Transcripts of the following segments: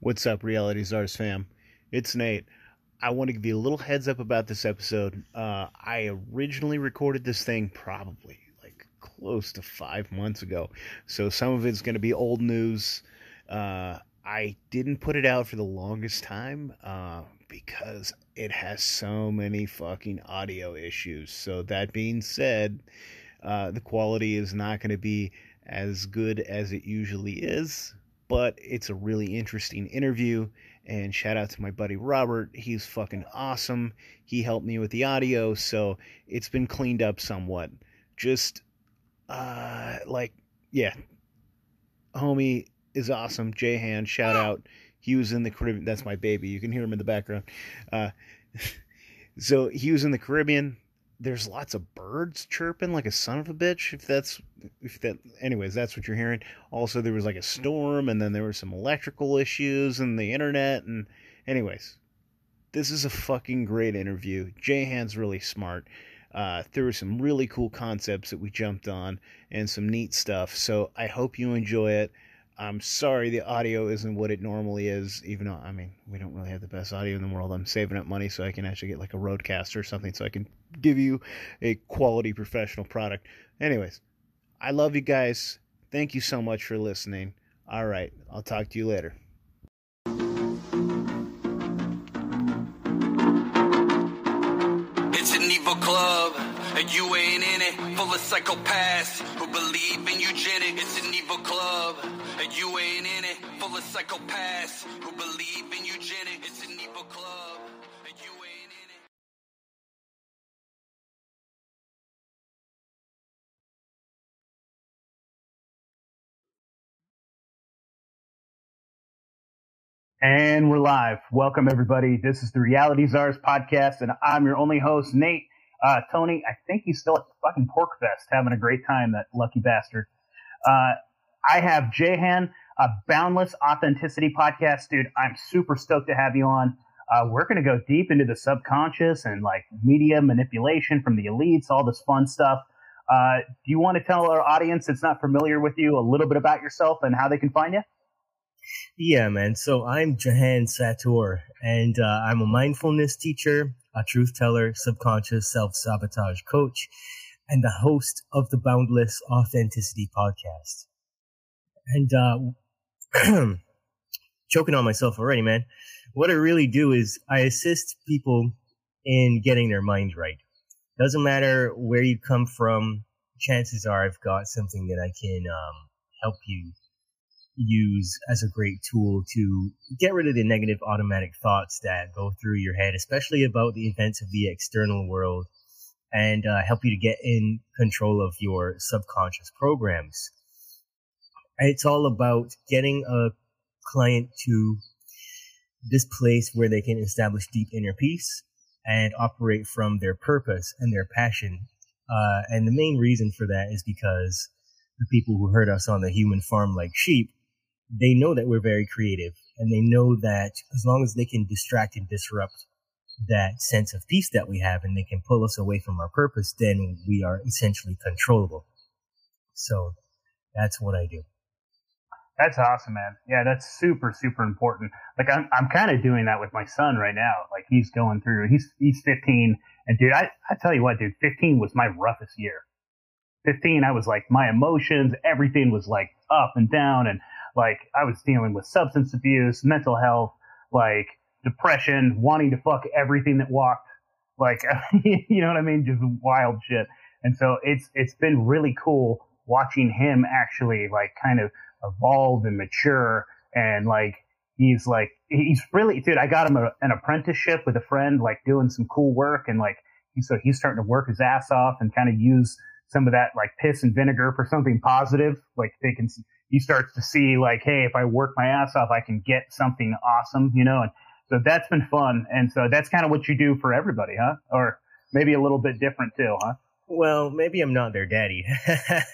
What's up, Reality Czars fam? It's Nate. I want to give you a little heads up about this episode. Uh, I originally recorded this thing probably like close to five months ago, so some of it's going to be old news. Uh, I didn't put it out for the longest time uh, because it has so many fucking audio issues. So, that being said, uh, the quality is not going to be as good as it usually is, but it's a really interesting interview. And shout out to my buddy Robert. He's fucking awesome. He helped me with the audio, so it's been cleaned up somewhat. Just, uh, like, yeah. Homie is awesome. Jehan, shout out. He was in the Caribbean. That's my baby. You can hear him in the background. Uh, so he was in the Caribbean there's lots of birds chirping like a son of a bitch if that's if that anyways that's what you're hearing. Also there was like a storm and then there were some electrical issues and the internet and anyways this is a fucking great interview. Jehan's really smart. Uh, there were some really cool concepts that we jumped on and some neat stuff so i hope you enjoy it I'm sorry the audio isn't what it normally is, even though, I mean, we don't really have the best audio in the world. I'm saving up money so I can actually get like a Rodecaster or something so I can give you a quality professional product. Anyways, I love you guys. Thank you so much for listening. All right, I'll talk to you later. It's an evil club, and you ain't in it. Full of psychopaths who believe in eugenics. It's an evil club, and you ain't in it. Full of psychopaths who believe in eugenics. It's an evil club, and we're live. Welcome, everybody. This is the Reality Czars podcast, and I'm your only host, Nate. Uh, Tony, I think he's still at fucking Pork Fest having a great time, that lucky bastard. Uh, I have Jehan, a Boundless Authenticity podcast. Dude, I'm super stoked to have you on. Uh, we're going to go deep into the subconscious and like media manipulation from the elites, all this fun stuff. Uh, do you want to tell our audience that's not familiar with you a little bit about yourself and how they can find you? Yeah, man. So I'm Jehan Sattaur, and uh, I'm a mindfulness teacher, a truth teller, subconscious self sabotage coach, and the host of the Boundless Authenticity podcast. And uh, choking on myself already, man. What I really do is I assist people in getting their mind right. Doesn't matter where you come from. Chances are I've got something that I can um, help you use as a great tool to get rid of the negative automatic thoughts that go through your head, especially about the events of the external world, and uh, help you to get in control of your subconscious programs. It's all about getting a client to this place where they can establish deep inner peace and operate from their purpose and their passion. Uh, and the main reason for that is because the people who herd us on the human farm like sheep they know that we're very creative and they know that as long as they can distract and disrupt that sense of peace that we have and they can pull us away from our purpose, then we are essentially controllable. So that's what I do. That's awesome, man. Yeah, that's super, super important. Like I'm, I'm kind of doing that with my son right now. Like he's going through, he's, he's 15 and dude, I, I tell you what, dude, 15 was my roughest year. 15, I was like, my emotions, everything was like up and down and like I was dealing with substance abuse, mental health, like depression, wanting to fuck everything that walked, like you know what I mean, just wild shit. And so it's it's been really cool watching him actually like kind of evolve and mature and like he's like he's really dude i got him a, an apprenticeship with a friend like doing some cool work and like he, so he's starting to work his ass off and kind of use some of that like piss and vinegar for something positive like they can he starts to see like, hey, if I work my ass off, I can get something awesome, you know. And so that's been fun, and so that's kind of what you do for everybody, huh? Or maybe a little bit different too, huh? Well, maybe I'm not their daddy.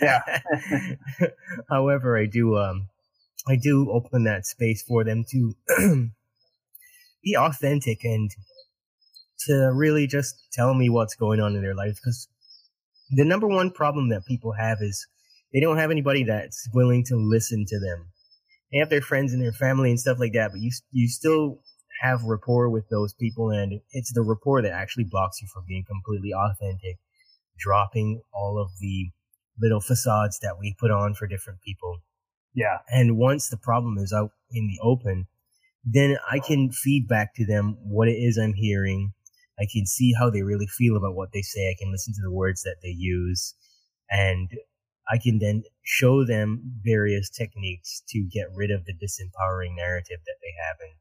yeah. However, I do um I do open that space for them to be authentic and to really just tell me what's going on in their life because the number one problem that people have is they don't have anybody that's willing to listen to them. they have their friends and their family and stuff like that, but you you still have rapport with those people, and it's the rapport that actually blocks you from being completely authentic, dropping all of the little facades that we put on for different people. Yeah. And once the problem is out in the open, then I can feed back to them what it is I'm hearing. I can see how they really feel about what they say. I can listen to the words that they use. And I can then show them various techniques to get rid of the disempowering narrative that they have and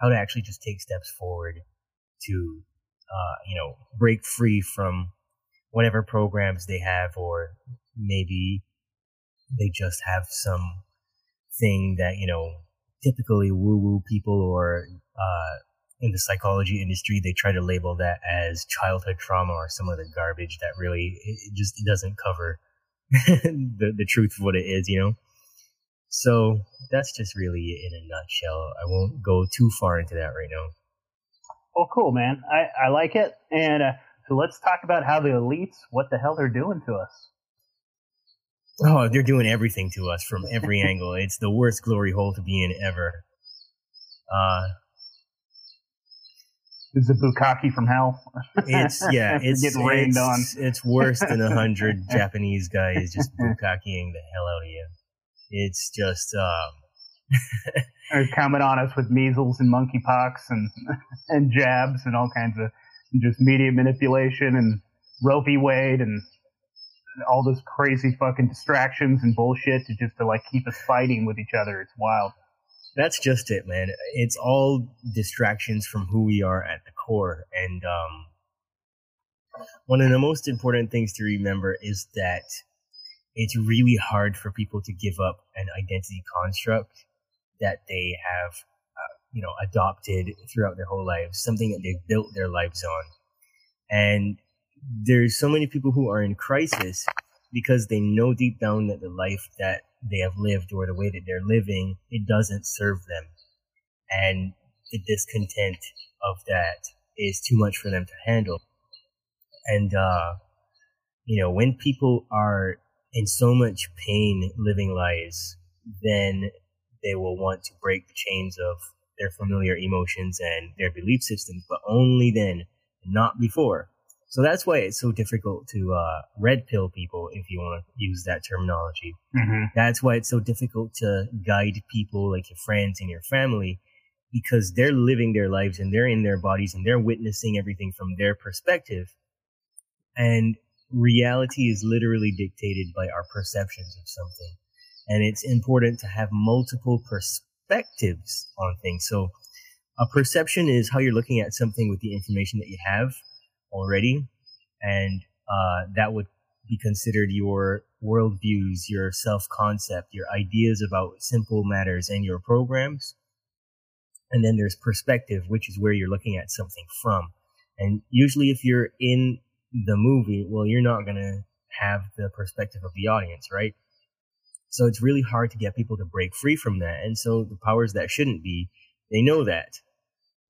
how to actually just take steps forward to, uh, you know, break free from whatever programs they have, or maybe they just have some thing that, you know, typically woo woo people or, uh, in the psychology industry, they try to label that as childhood trauma or some other garbage that really it just doesn't cover the the truth of what it is, you know. So that's just really it in a nutshell. I won't go too far into that right now. Well, cool, man. I, I like it. And uh, so let's talk about how the elites, what the hell they're doing to us. Oh, they're doing everything to us from every angle. It's the worst glory hole to be in ever. Uh, Is the bukkake from hell? it's yeah, it's getting rained it's, on. It's worse than a hundred Japanese guys just bukkakeing the hell out of you. It's just um, They're coming on us with measles and monkeypox and and jabs and all kinds of just media manipulation and Roe v. Wade and all those crazy fucking distractions and bullshit to just to like keep us fighting with each other. It's wild. That's just it, man. It's all distractions from who we are at the core. And um, one of the most important things to remember is that it's really hard for people to give up an identity construct that they have, uh, you know, adopted throughout their whole lives, something that they've built their lives on. And there's so many people who are in crisis because they know deep down that the life that they have lived or the way that they're living, it doesn't serve them. And the discontent of that is too much for them to handle. And, uh, you know, when people are in so much pain living lives, then they will want to break the chains of their familiar emotions and their belief systems, but only then, not before. So that's why it's so difficult to uh, red pill people, if you want to use that terminology. Mm-hmm. That's why it's so difficult to guide people like your friends and your family because they're living their lives and they're in their bodies and they're witnessing everything from their perspective. And reality is literally dictated by our perceptions of something. And it's important to have multiple perspectives on things. So a perception is how you're looking at something with the information that you have already. And uh, that would be considered your worldviews, your self concept, your ideas about simple matters, and your programs. And then there's perspective, which is where you're looking at something from. And usually, if you're in the movie, well, you're not going to have the perspective of the audience, right? So it's really hard to get people to break free from that. And so the powers that shouldn't be, they know that.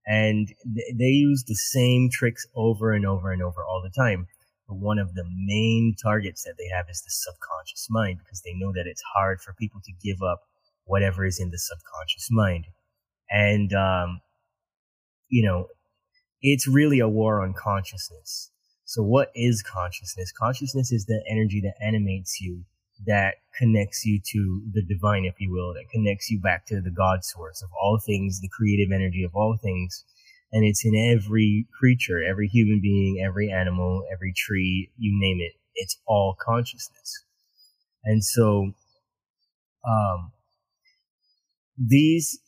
And th- they use the same tricks over and over and over all the time. But one of the main targets that they have is the subconscious mind because they know that it's hard for people to give up whatever is in the subconscious mind. And, um, you know, it's really a war on consciousness. So what is consciousness? Consciousness is the energy that animates you, that connects you to the divine, if you will, that connects you back to the God source of all things, the creative energy of all things. And it's in every creature, every human being, every animal, every tree, you name it. It's all consciousness. And so, um, these,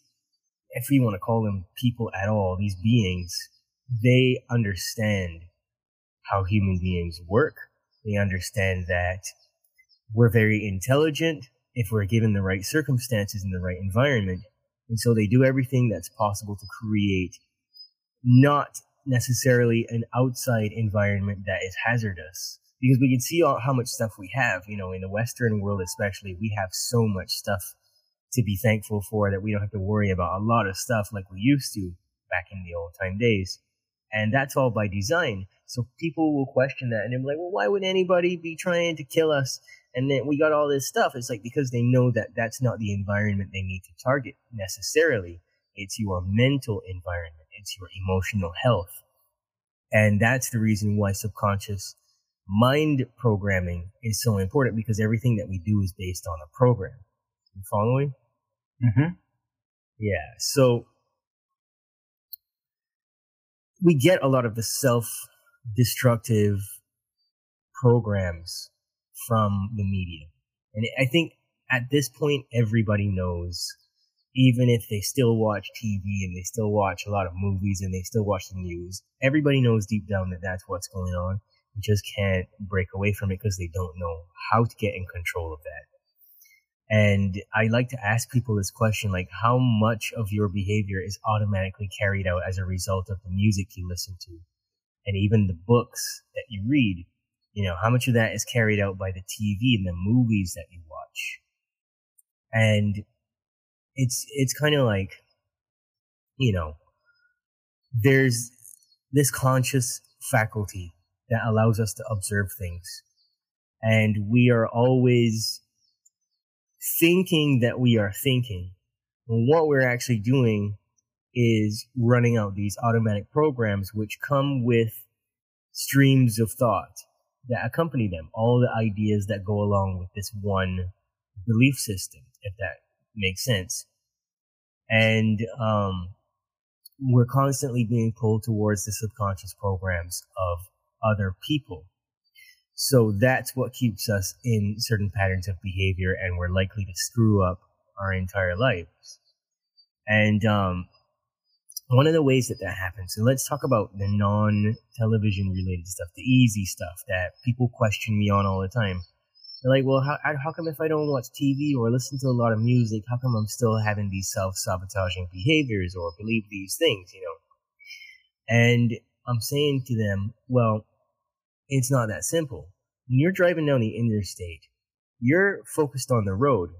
if you want to call them people at all, these beings, they understand how human beings work. They understand that we're very intelligent if we're given the right circumstances and the right environment. And so they do everything that's possible to create not necessarily an outside environment that is hazardous. Because we can see all, how much stuff we have, you know, in the Western world especially, we have so much stuff to be thankful for that we don't have to worry about a lot of stuff like we used to back in the old time days. And that's all by design. So people will question that and they're like, well, why would anybody be trying to kill us? And then we got all this stuff. It's like because they know that that's not the environment they need to target necessarily. It's your mental environment. It's your emotional health. And that's the reason why subconscious mind programming is so important because everything that we do is based on a program. You following? Mm-hmm. Yeah. So we get a lot of the self destructive programs from the media. And I think at this point, everybody knows, even if they still watch TV and they still watch a lot of movies and they still watch the news, everybody knows deep down that that's what's going on. You just can't break away from it because they don't know how to get in control of that. And I like to ask people this question, like how much of your behavior is automatically carried out as a result of the music you listen to and even the books that you read? You know, how much of that is carried out by the TV and the movies that you watch? And it's, it's kind of like, you know, there's this conscious faculty that allows us to observe things. And we are always thinking that we are thinking. And what we're actually doing is running out these automatic programs which come with streams of thought that accompany them, all the ideas that go along with this one belief system, if that makes sense. And um, we're constantly being pulled towards the subconscious programs of other people. So that's what keeps us in certain patterns of behavior, and we're likely to screw up our entire lives. And um, one of the ways that that happens, and let's talk about the non-television related stuff, the easy stuff that people question me on all the time. They're like, well, how, how come if I don't watch TV or listen to a lot of music, how come I'm still having these self-sabotaging behaviors or believe these things, you know? And I'm saying to them, well, it's not that simple. When you're driving down the interstate, you're focused on the road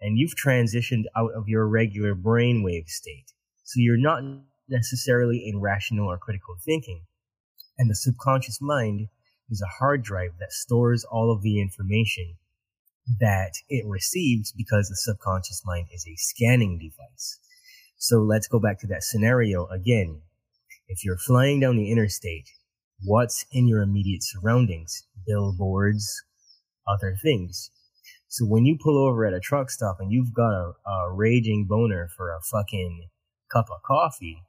and you've transitioned out of your regular brainwave state. So you're not necessarily in rational or critical thinking. And the subconscious mind is a hard drive that stores all of the information that it receives because the subconscious mind is a scanning device. So let's go back to that scenario again. If you're flying down the interstate what's in your immediate surroundings, billboards, other things. So when you pull over at a truck stop and you've got a, a raging boner for a fucking cup of coffee,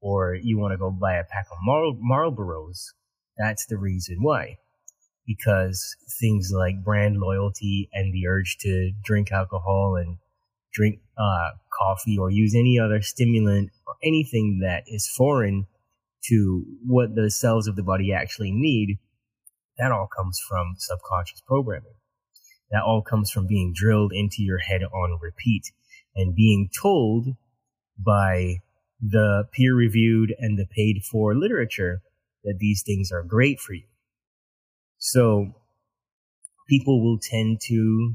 or you want to go buy a pack of Marl- Marlboros, that's the reason why. Because things like brand loyalty and the urge to drink alcohol and drink uh, coffee or use any other stimulant or anything that is foreign to what the cells of the body actually need, that all comes from subconscious programming. That all comes from being drilled into your head on repeat and being told by the peer reviewed and the paid for literature that these things are great for you. So people will tend to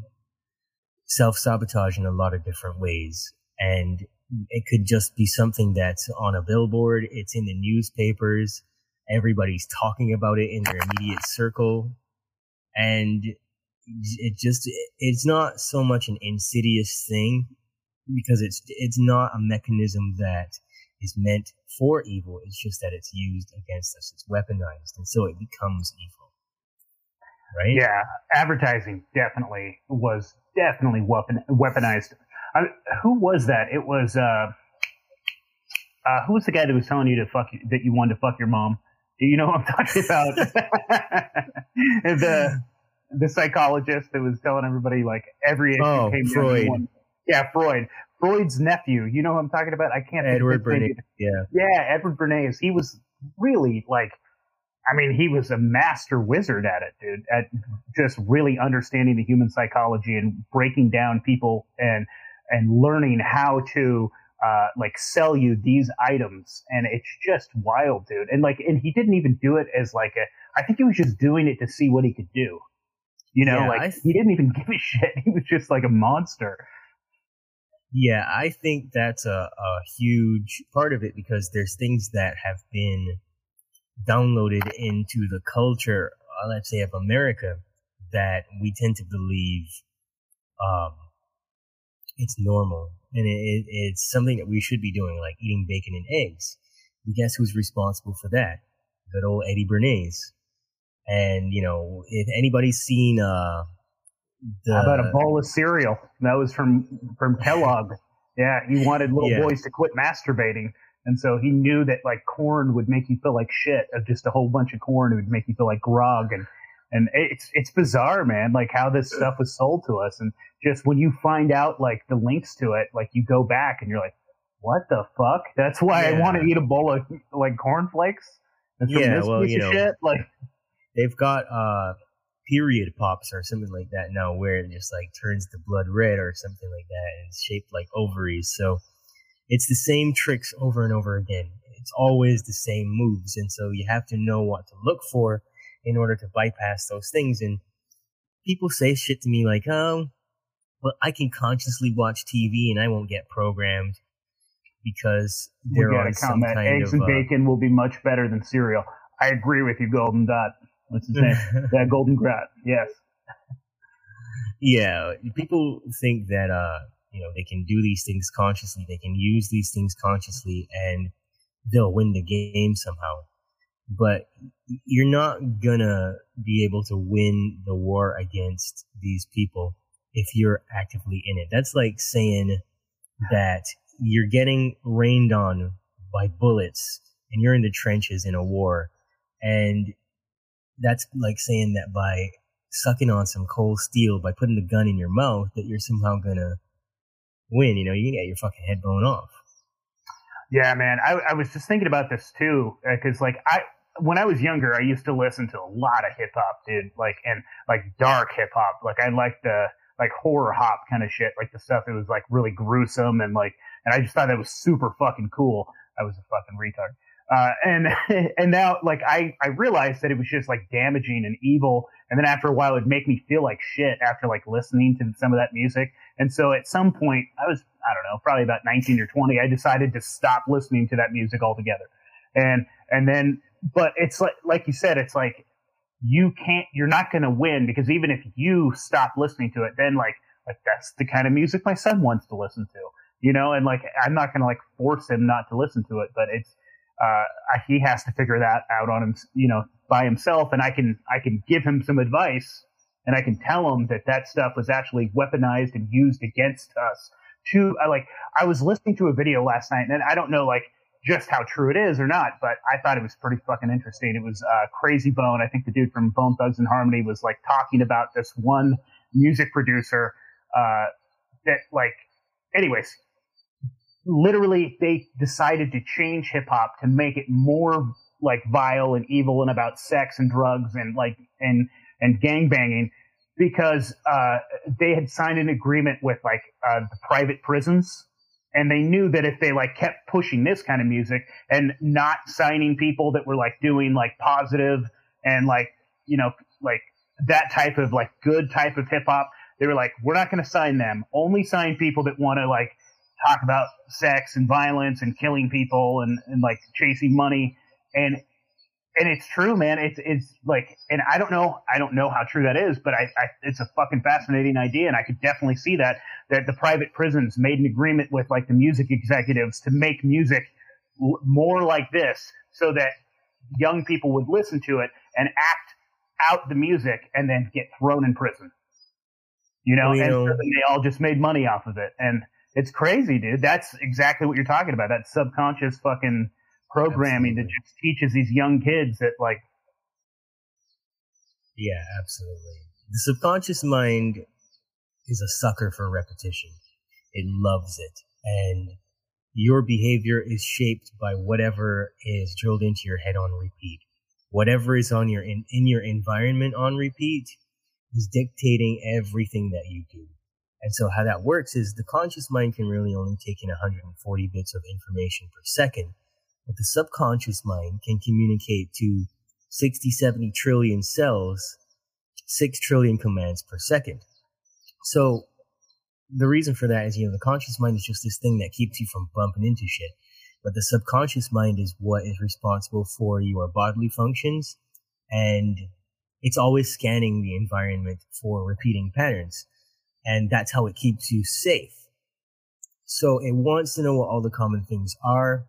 self sabotage in a lot of different ways. And it could just be something that's on a billboard. It's in the newspapers. Everybody's talking about it in their immediate circle. And it just, it's not so much an insidious thing because it's, it's not a mechanism that is meant for evil. It's just that it's used against us. It's weaponized. And so it becomes evil. Right? Yeah. Advertising definitely was definitely weapon, weaponized I, who was that? It was uh, uh, who was the guy that was telling you to fuck that you wanted to fuck your mom? Do you know what I'm talking about? the the psychologist that was telling everybody like every issue oh, came Freud. One. Yeah, Freud. Freud's nephew. You know who I'm talking about? I can't. Edward Bernays. Yeah. Yeah, Edward Bernays. He was really like I mean, he was a master wizard at it, dude, at just really understanding the human psychology and breaking down people and and learning how to uh, like sell you these items and it's just wild dude and like and he didn't even do it as like a i think he was just doing it to see what he could do you know Yeah, like th- he didn't even give a shit he was just like a monster Yeah, I think that's a, a huge part of it because there's things that have been downloaded into the culture, uh, let's say, of America that we tend to believe um, it's normal and it, it, it's something that we should be doing, like eating bacon and eggs. But guess who's responsible for that? Good old Eddie Bernays. And you know, if anybody's seen uh, the, How about a bowl of cereal? That was from from Kellogg. Yeah, he wanted little yeah. boys to quit masturbating. And so he knew that like corn would make you feel like shit. Of just a whole bunch of corn, it would make you feel like grog. And and it's it's bizarre, man. Like how this stuff was sold to us, and just when you find out like the links to it, like you go back and you're like, what the fuck? That's why yeah. I want to eat a bowl of like cornflakes. Yeah, well, you know, shit? like they've got uh period pops or something like that now, where it just like turns the blood red or something like that, and it's shaped like ovaries. So it's the same tricks over and over again. It's always the same moves, and so you have to know what to look for in order to bypass those things. And people say shit to me like, "Oh, well, I can consciously watch TV and I won't get programmed because there are some kind eggs of, and uh, bacon will be much better than cereal." I agree with you, Golden Dot. What's his name? yeah, Golden Grat. Yes. Yeah, people think that uh, you know they can do these things consciously. They can use these things consciously, and they'll win the game somehow. But you're not gonna be able to win the war against these people if you're actively in it. That's like saying that you're getting rained on by bullets and you're in the trenches in a war and that's like saying that by sucking on some cold steel, by putting the gun in your mouth, that you're somehow gonna win. You know, you get your fucking head blown off. Yeah, man. I, I was just thinking about this too, because uh, like I, when I was younger, I used to listen to a lot of hip hop, dude. Like and like dark hip hop. Like I liked the like horror hop kind of shit, like the stuff that was like really gruesome and like, and I just thought that was super fucking cool. I was a fucking retard. Uh, and and now like I I realized that it was just like damaging and evil, and then after a while it'd make me feel like shit after like listening to some of that music. And so at some point I was I don't know probably about 19 or 20 I decided to stop listening to that music altogether. And and then but it's like like you said it's like you can't you're not going to win because even if you stop listening to it then like like that's the kind of music my son wants to listen to you know and like i'm not going to like force him not to listen to it but it's uh, he has to figure that out on him, you know, by himself. And I can, I can give him some advice and I can tell him that that stuff was actually weaponized and used against us. To I like, I was listening to a video last night and I don't know like just how true it is or not, but I thought it was pretty fucking interesting. It was uh, Krayzie Bone. I think the dude from Bone Thugs and Harmony was like talking about this one music producer uh, that like, anyways, literally they decided to change hip hop to make it more like vile and evil and about sex and drugs and like and and gang banging because uh, they had signed an agreement with like uh, the private prisons. And they knew that if they like kept pushing this kind of music and not signing people that were like doing like positive and like you know like that type of like good type of hip hop they were like we're not going to sign them. Only sign people that want to like talk about sex and violence and killing people and, and like chasing money. And and it's true man. It's it's like and i don't know i don't know how true that is but I, I it's a fucking fascinating idea and i could definitely see that that the private prisons made an agreement with like the music executives to make music l- more like this so that young people would listen to it and act out the music and then get thrown in prison. You know, well, you and know, they all just made money off of it and it's crazy, dude. That's exactly what you're talking about. That subconscious fucking programming absolutely. that just teaches these young kids that like. Yeah, absolutely. The subconscious mind is a sucker for repetition. It loves it. And your behavior is shaped by whatever is drilled into your head on repeat. Whatever is on your in, in your environment on repeat is dictating everything that you do. And so how that works is the conscious mind can really only take in 140 bits of information per second, but the subconscious mind can communicate to 60, 70 trillion cells, 6 trillion commands per second. So the reason for that is, you know, the conscious mind is just this thing that keeps you from bumping into shit. But the subconscious mind is what is responsible for your bodily functions and it's always scanning the environment for repeating patterns. And that's how it keeps you safe. So it wants to know what all the common things are,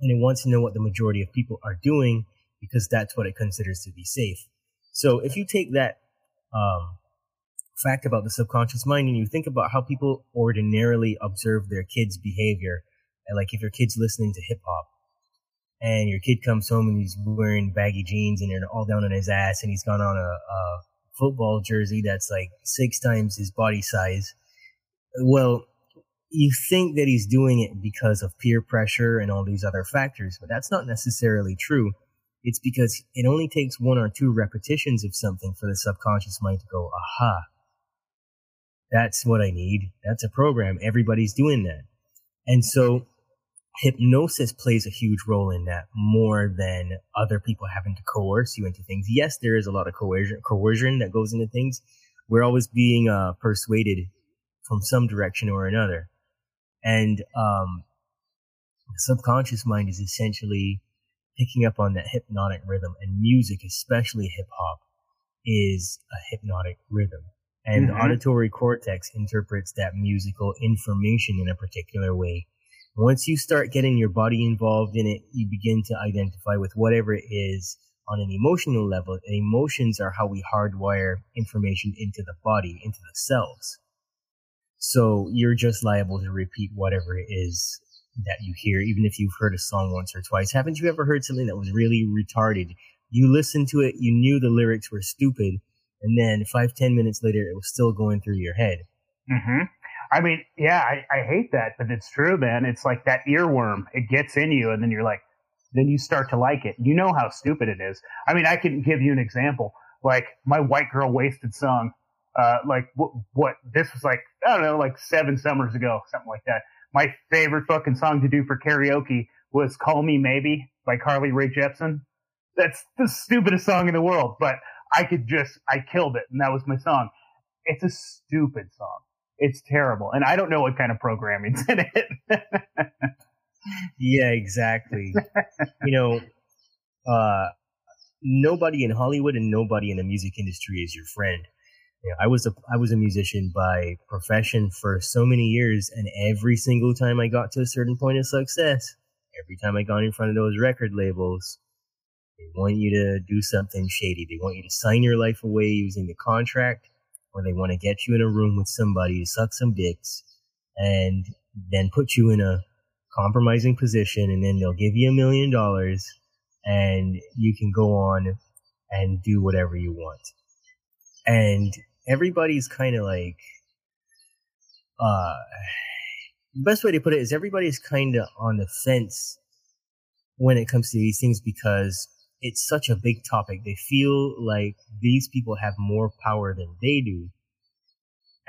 and it wants to know what the majority of people are doing because that's what it considers to be safe. So if you take that um, fact about the subconscious mind and you think about how people ordinarily observe their kids' behavior, like if your kid's listening to hip hop, and your kid comes home and he's wearing baggy jeans and they're all down on his ass and he's gone on a, a football jersey that's like six times his body size. Well, you think that he's doing it because of peer pressure and all these other factors, but that's not necessarily true. It's because it only takes one or two repetitions of something for the subconscious mind to go, aha, that's what I need. That's a program. Everybody's doing that. And so hypnosis plays a huge role in that more than other people having to coerce you into things. Yes, there is a lot of coercion, coercion that goes into things. We're always being uh, persuaded from some direction or another. And um, the subconscious mind is essentially picking up on that hypnotic rhythm, and music, especially hip hop, is a hypnotic rhythm. And mm-hmm. the auditory cortex interprets that musical information in a particular way once you start getting your body involved in it, you begin to identify with whatever it is on an emotional level. And emotions are how we hardwire information into the body, into the cells. So you're just liable to repeat whatever it is that you hear, even if you've heard a song once or twice. Haven't you ever heard something that was really retarded? You listened to it, you knew the lyrics were stupid, and then five, ten minutes later, it was still going through your head. Mm-hmm. I mean, yeah, I, I hate that, but it's true, man. It's like that earworm. It gets in you, and then you're like, then you start to like it. You know how stupid it is. I mean, I can give you an example. Like my white girl wasted song. Uh, like what, what? This was like I don't know, like seven summers ago, something like that. My favorite fucking song to do for karaoke was "Call Me Maybe" by Carly Rae Jepsen. That's the stupidest song in the world, but I could just I killed it, and that was my song. It's a stupid song it's terrible. And I don't know what kind of programming's in it. yeah, exactly. you know, uh, nobody in Hollywood and nobody in the music industry is your friend. You know, I was a I was a musician by profession for so many years, and every single time I got to a certain point of success, every time I got in front of those record labels, they want you to do something shady. They want you to sign your life away using the contract or they want to get you in a room with somebody to suck some dicks and then put you in a compromising position and then they'll give you a million dollars and you can go on and do whatever you want. And everybody's kind of like, uh, the best way to put it is everybody's kind of on the fence when it comes to these things because it's such a big topic. They feel like these people have more power than they do.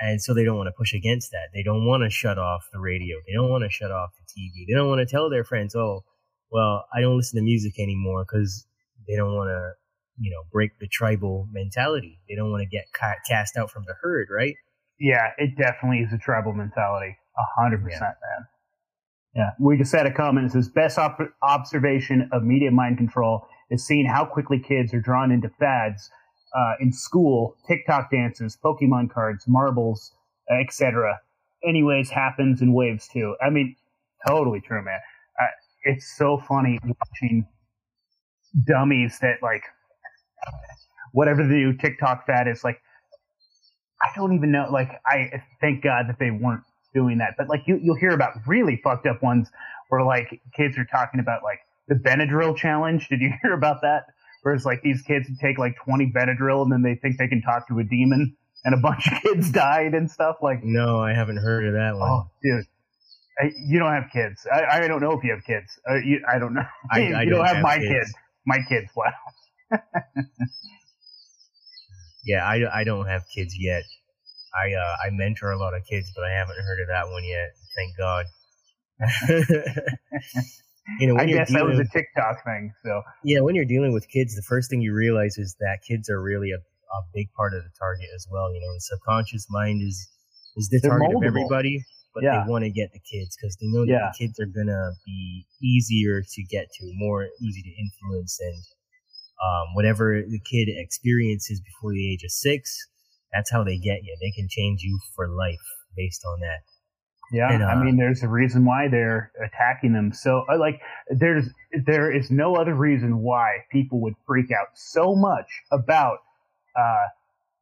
And so they don't want to push against that. They don't want to shut off the radio. They don't want to shut off the TV. They don't want to tell their friends, oh, well, I don't listen to music anymore because they don't want to, you know, break the tribal mentality. They don't want to get ca- cast out from the herd, right? Yeah, it definitely is a tribal mentality. A hundred percent, man. Yeah. We just had a comment. It says, best op- observation of media mind control is seeing how quickly kids are drawn into fads uh, in school, TikTok dances, Pokemon cards, marbles, etc. Anyways, happens in waves too. I mean, totally true, man. Uh, it's so funny watching dummies that like whatever the new TikTok fad is. Like, I don't even know. Like, I thank God that they weren't doing that. But like, you you'll hear about really fucked up ones where like kids are talking about like the Benadryl challenge. Did you hear about that? Where it's like these kids take like 20 Benadryl and then they think they can talk to a demon and a bunch of kids died and stuff. Like, no, I haven't heard of that one. Oh, dude. I, you don't have kids. I, I don't know if you have kids. Uh, you, I don't know. I, you don't, don't, have, have my kids. kid. My kids. Wow. yeah, I, I don't have kids yet. I uh, I mentor a lot of kids, but I haven't heard of that one yet. Thank God. You know, I guess that was a TikTok thing. So yeah, when you're dealing with kids, the first thing you realize is that kids are really a, a big part of the target as well. You know, the subconscious mind is is the They're target moldable. of everybody, but yeah. they want to get the kids because they know that yeah. the kids are gonna be easier to get to, more easy to influence, and Um, whatever the kid experiences before the age of six, that's how they get you. They can change you for life based on that. Yeah, And, I uh, mean, there's a reason why they're attacking them. So, uh, like, there's there is no other reason why people would freak out so much about uh,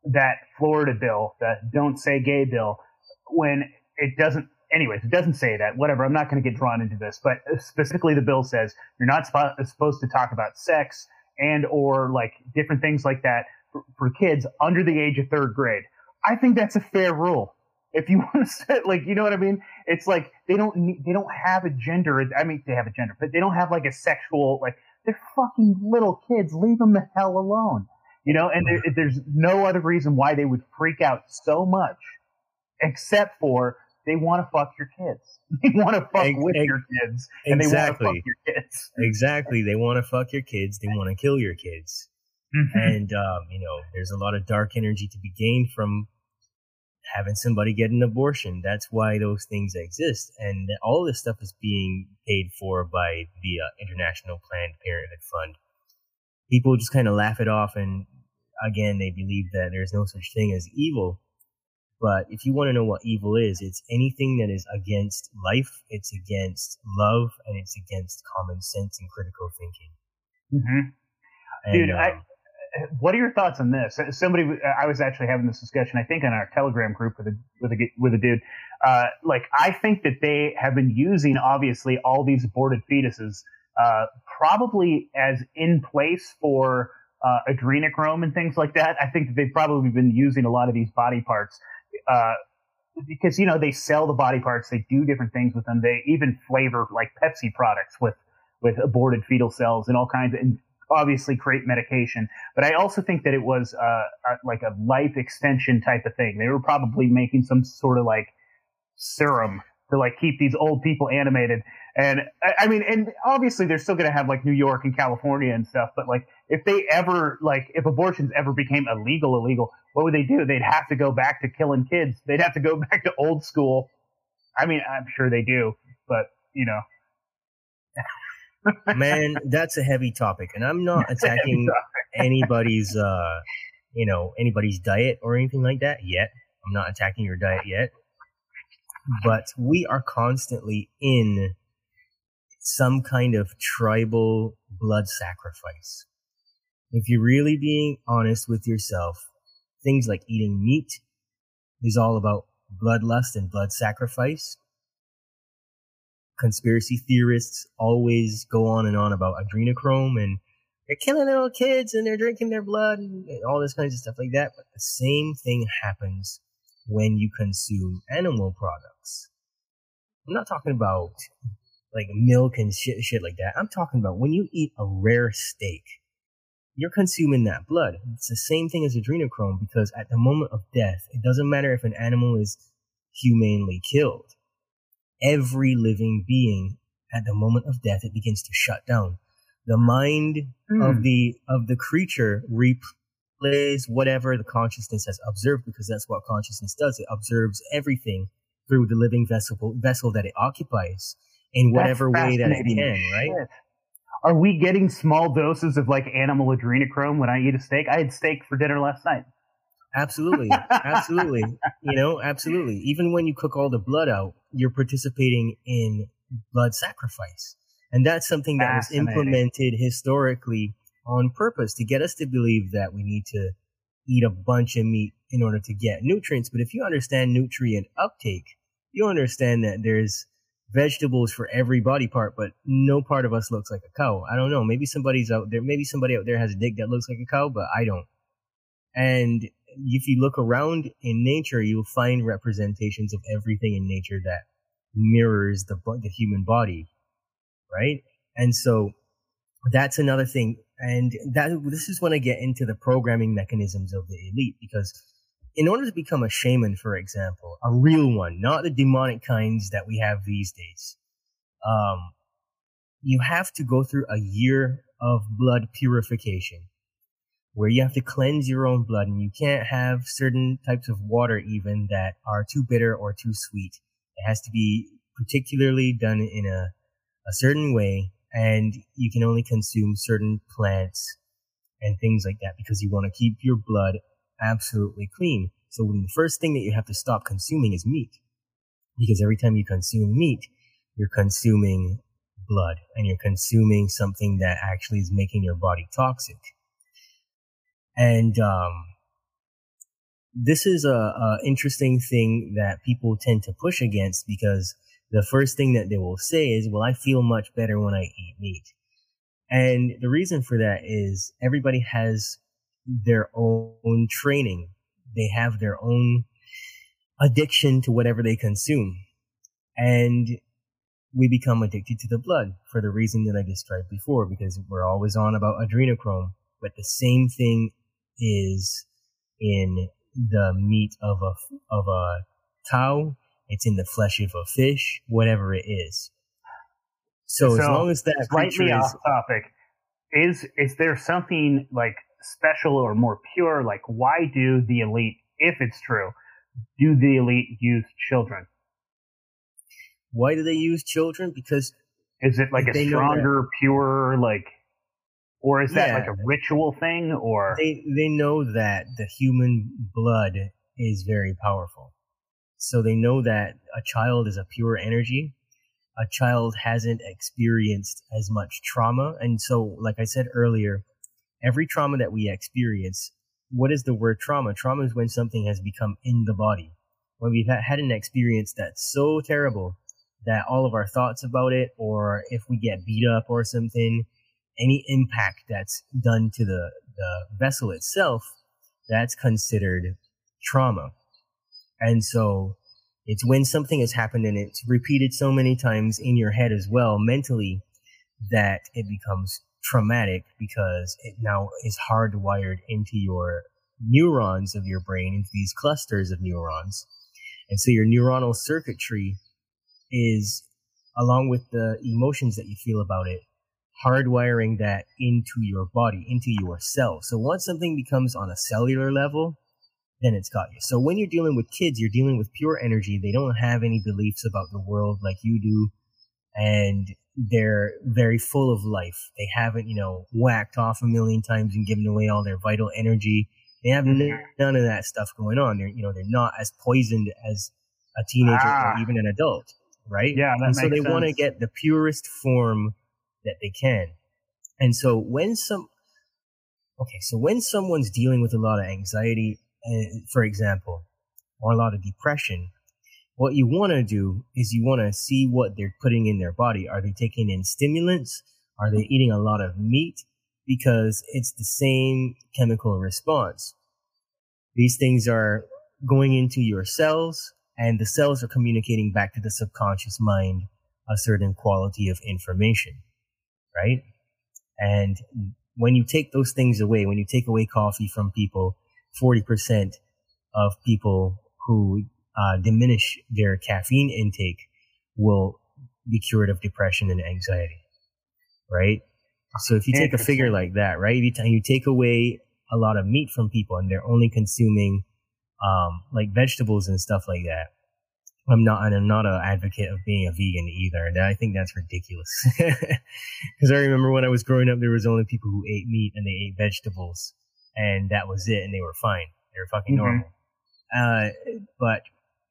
that Florida bill, that "Don't Say Gay" bill, when it doesn't. Anyways, it doesn't say that. Whatever. I'm not going to get drawn into this, but specifically, the bill says you're not supposed to talk about sex and or like different things like that for, for kids under the age of third grade. I think that's a fair rule. If you want to say, like, you know what I mean? It's like they don't need, they don't have a gender. I mean, they have a gender, but they don't have like a sexual, like, they're fucking little kids. Leave them the hell alone. You know, and there, there's no other reason why they would freak out so much except for they want to fuck your kids. They want to fuck with your kids and they want to exactly. fuck your kids. Exactly. They want to fuck your kids. They want to kill your kids. and um, you know there's a lot of dark energy to be gained from having somebody get an abortion. That's why those things exist. And all this stuff is being paid for by the uh, international planned parenthood fund. People just kind of laugh it off and again they believe that there's no such thing as evil. But if you want to know what evil is it's anything that is against life it's against love and it's against common sense and critical thinking. Hmm and, Dude, I- um, what are your thoughts on this? Somebody, I was actually having this discussion, I think, in our Telegram group with a with a with a dude. Uh, like, I think that they have been using obviously all these aborted fetuses, uh, probably as in place for uh, adrenochrome and things like that. I think that they've probably been using a lot of these body parts. Uh, because you know they sell the body parts, they do different things with them. They even flavor like Pepsi products with with aborted fetal cells and all kinds of, and obviously create medication. But I also think that it was uh, uh, like a life extension type of thing. They were probably making some sort of like serum to like keep these old people animated. And I, I mean, and obviously they're still going to have like New York and California and stuff. But like if they ever like if abortions ever became illegal, illegal, what would they do? They'd have to go back to killing kids. They'd have to go back to old school. I mean, I'm sure they do, but you know. man, that's a heavy topic, and I'm not That's a heavy attacking anybody's, uh, you know, anybody's diet or anything like that yet. I'm not attacking your diet yet, but we are constantly in some kind of tribal blood sacrifice. If you're really being honest with yourself, things like eating meat is all about bloodlust and blood sacrifice conspiracy theorists always go on and on about adrenochrome and they're killing little kids and they're drinking their blood and all this kinds of stuff like that. But the same thing happens when you consume animal products. I'm not talking about like milk and shit, shit like that. I'm talking about when you eat a rare steak, you're consuming that blood. It's the same thing as adrenochrome because at the moment of death, it doesn't matter if an animal is humanely killed every living being at the moment of death it begins to shut down the mind Hmm. of the of the creature replays whatever the consciousness has observed because that's what consciousness does it observes everything through the living vessel vessel that it occupies in whatever way that it can right. Are we getting small doses of like animal adrenochrome when I eat a steak? I had steak for dinner last night. Absolutely, absolutely. You know, absolutely. Even when you cook all the blood out, you're participating in blood sacrifice. And that's something that was implemented historically on purpose to get us to believe that we need to eat a bunch of meat in order to get nutrients. But if you understand nutrient uptake, you understand that there's vegetables for every body part, but no part of us looks like a cow. I don't know. Maybe somebody's out there, maybe somebody out there has a dick that looks like a cow, but I don't. And if you look around in nature, you'll find representations of everything in nature that mirrors the the human body, right? And so that's another thing. And that this is when I get into the programming mechanisms of the elite because in order to become a shaman, for example, a real one, not the demonic kinds that we have these days, um, you have to go through a year of blood purification where you have to cleanse your own blood and you can't have certain types of water even that are too bitter or too sweet. It has to be particularly done in a, a certain way and you can only consume certain plants and things like that because you want to keep your blood absolutely clean. So the first thing that you have to stop consuming is meat. Because every time you consume meat, you're consuming blood and you're consuming something that actually is making your body toxic. And, um, this is a, a interesting thing that people tend to push against because the first thing that they will say is, well, I feel much better when I eat meat. And the reason for that is everybody has their own training. They have their own addiction to whatever they consume. And we become addicted to the blood for the reason that I described before, because we're always on about adrenochrome. But the same thing is in the meat of a, of a cow. It's in the flesh of a fish, whatever it is. So, so as long as that slightly is, off topic, is is there something like special or more pure? Like, why do the elite, if it's true, do the elite use children? Why do they use children? Because is it like a stronger, pure, like, or is that yeah, like a ritual thing? Or they they know that the human blood is very powerful, so they know that a child is a pure energy. A child hasn't experienced as much trauma, and so, like I said earlier, every trauma that we experience, what is the word trauma? Trauma is when something has become in the body. When we've had an experience that's so terrible that all of our thoughts about it, or if we get beat up or something, any impact that's done to the, the vessel itself, that's considered trauma. And so it's when something has happened and it's repeated so many times in your head as well, mentally, that it becomes traumatic because it now is hardwired into your neurons of your brain, into these clusters of neurons. And so your neuronal circuitry is, along with the emotions that you feel about it, hardwiring that into your body, into your cells. So once something becomes on a cellular level, then it's got you. So when you're dealing with kids, you're dealing with pure energy. They don't have any beliefs about the world like you do. And they're very full of life. They haven't, you know, whacked off a million times and given away all their vital energy. They have mm-hmm. none of that stuff going on. They're, you know, they're not as poisoned as a teenager ah. or even an adult, right? Yeah, and so they want to get the purest form that they can. And so when some, okay, so when someone's dealing with a lot of anxiety, uh, for example, or a lot of depression, what you want to do is you want to see what they're putting in their body. Are they taking in stimulants? Are they eating a lot of meat? Because it's the same chemical response. These things are going into your cells and the cells are communicating back to the subconscious mind a certain quality of information, right? And when you take those things away, when you take away coffee from people, 40% of people who uh, diminish their caffeine intake will be cured of depression and anxiety, right? So if you take a figure like that, right, you, t- you take away a lot of meat from people and they're only consuming um, like vegetables and stuff like that. I'm not, and I'm not an advocate of being a vegan either. I think that's ridiculous. Because I remember when I was growing up, there was only people who ate meat and they ate vegetables, and that was it, and they were fine. They were fucking mm-hmm. normal. Uh, but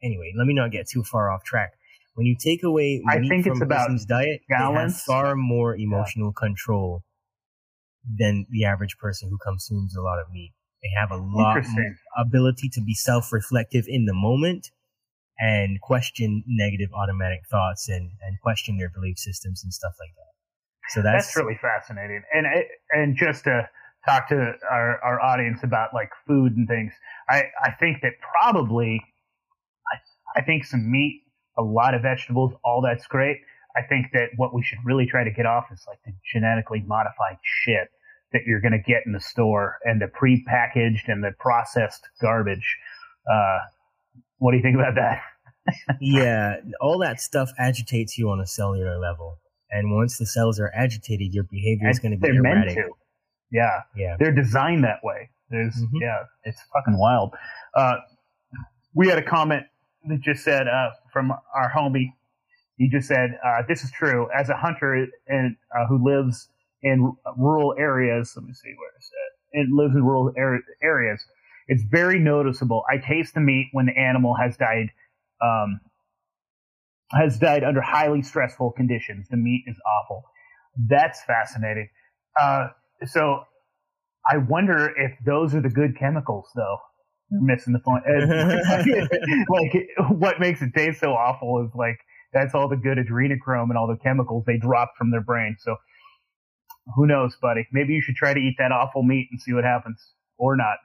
anyway, let me not get too far off track. When you take away I meat from a person's diet, balance. they have far more emotional yeah. control than the average person who consumes a lot of meat. They have a lot more ability to be self-reflective in the moment and question negative automatic thoughts and, and question their belief systems and stuff like that. So that's, that's really fascinating. And and just to talk to our, our audience about like food and things, I, I think that probably I I think some meat, a lot of vegetables, all that's great. I think that what we should really try to get off is like the genetically modified shit that you're going to get in the store and the pre-packaged and the processed garbage. Uh, what do you think about that? Yeah, all that stuff agitates you on a cellular level. And once the cells are agitated, your behavior and is going to be erratic. Meant to. Yeah. Yeah. They're designed that way. There's, mm-hmm. yeah, it's fucking wild. Uh, we had a comment that just said uh, from our homie. He just said, uh, "This is true. As a hunter and uh, who lives in rural areas, let me see where it's at. it lives in rural areas, it's very noticeable. I taste the meat when the animal has died, um, has died under highly stressful conditions. The meat is awful. That's fascinating. Uh, so I wonder if those are the good chemicals, though. You're missing the point. like, what makes it taste so awful is like that's all the good adrenochrome and all the chemicals they drop from their brain. So who knows, buddy? Maybe you should try to eat that awful meat and see what happens, or not.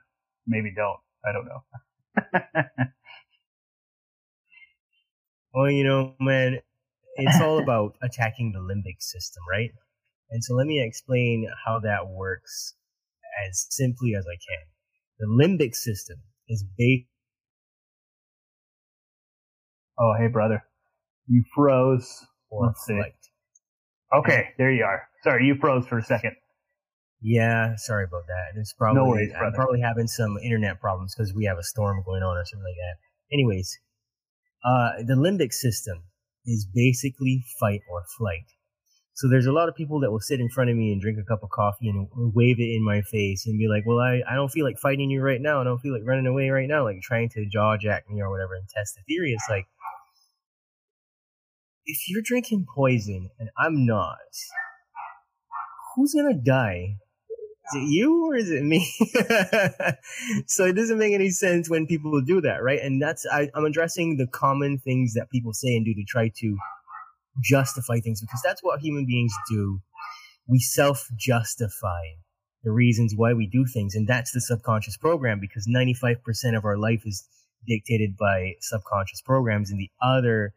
Maybe don't. I don't know. well, you know, man, it's all about attacking the limbic system, right? And so let me explain how that works as simply as I can. The limbic system is based. Oh, hey, brother. You froze. Let's see. Okay, there you are. Sorry, you froze for a second. Yeah, sorry about that. It's probably no worries, I'm probably having some internet problems because we have a storm going on or something like that. Anyways, uh, the limbic system is basically fight or flight. So there's a lot of people that will sit in front of me and drink a cup of coffee and wave it in my face and be like, "Well, I, I don't feel like fighting you right now. I don't feel like running away right now, like trying to jaw jack me or whatever and test the theory." It's like if you're drinking poison and I'm not, who's gonna die? Is it you or is it me? so it doesn't make any sense when people do that, right? And that's I, I'm addressing the common things that people say and do to try to justify things because that's what human beings do. We self justify the reasons why we do things. And that's the subconscious program because 95% of our life is dictated by subconscious programs and the other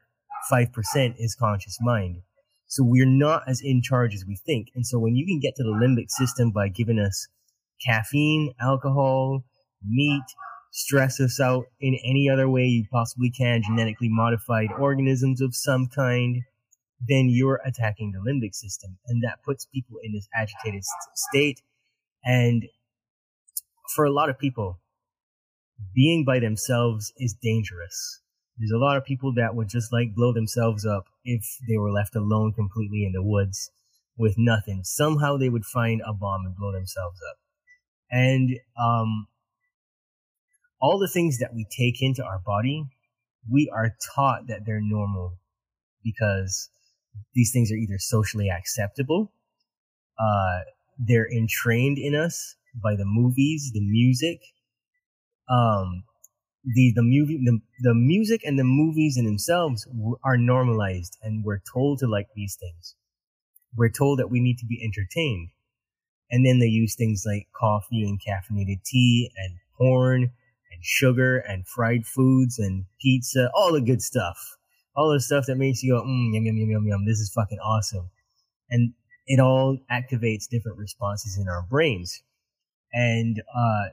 5% is conscious mind. So we're not as in charge as we think. And so when you can get to the limbic system by giving us caffeine, alcohol, meat, stress us out in any other way you possibly can, genetically modified organisms of some kind, then you're attacking the limbic system. And that puts people in this agitated state. And for a lot of people, being by themselves is dangerous. There's a lot of people that would just like blow themselves up if they were left alone completely in the woods with nothing. Somehow they would find a bomb and blow themselves up. And um, all the things that we take into our body, we are taught that they're normal because these things are either socially acceptable, uh, they're entrained in us by the movies, the music, um, the the movie the, the music and the movies in themselves are normalized and we're told to like these things. We're told that we need to be entertained. And then they use things like coffee and caffeinated tea and porn and sugar and fried foods and pizza all the good stuff. All the stuff that makes you go mm, yum yum yum yum yum this is fucking awesome. And it all activates different responses in our brains. And uh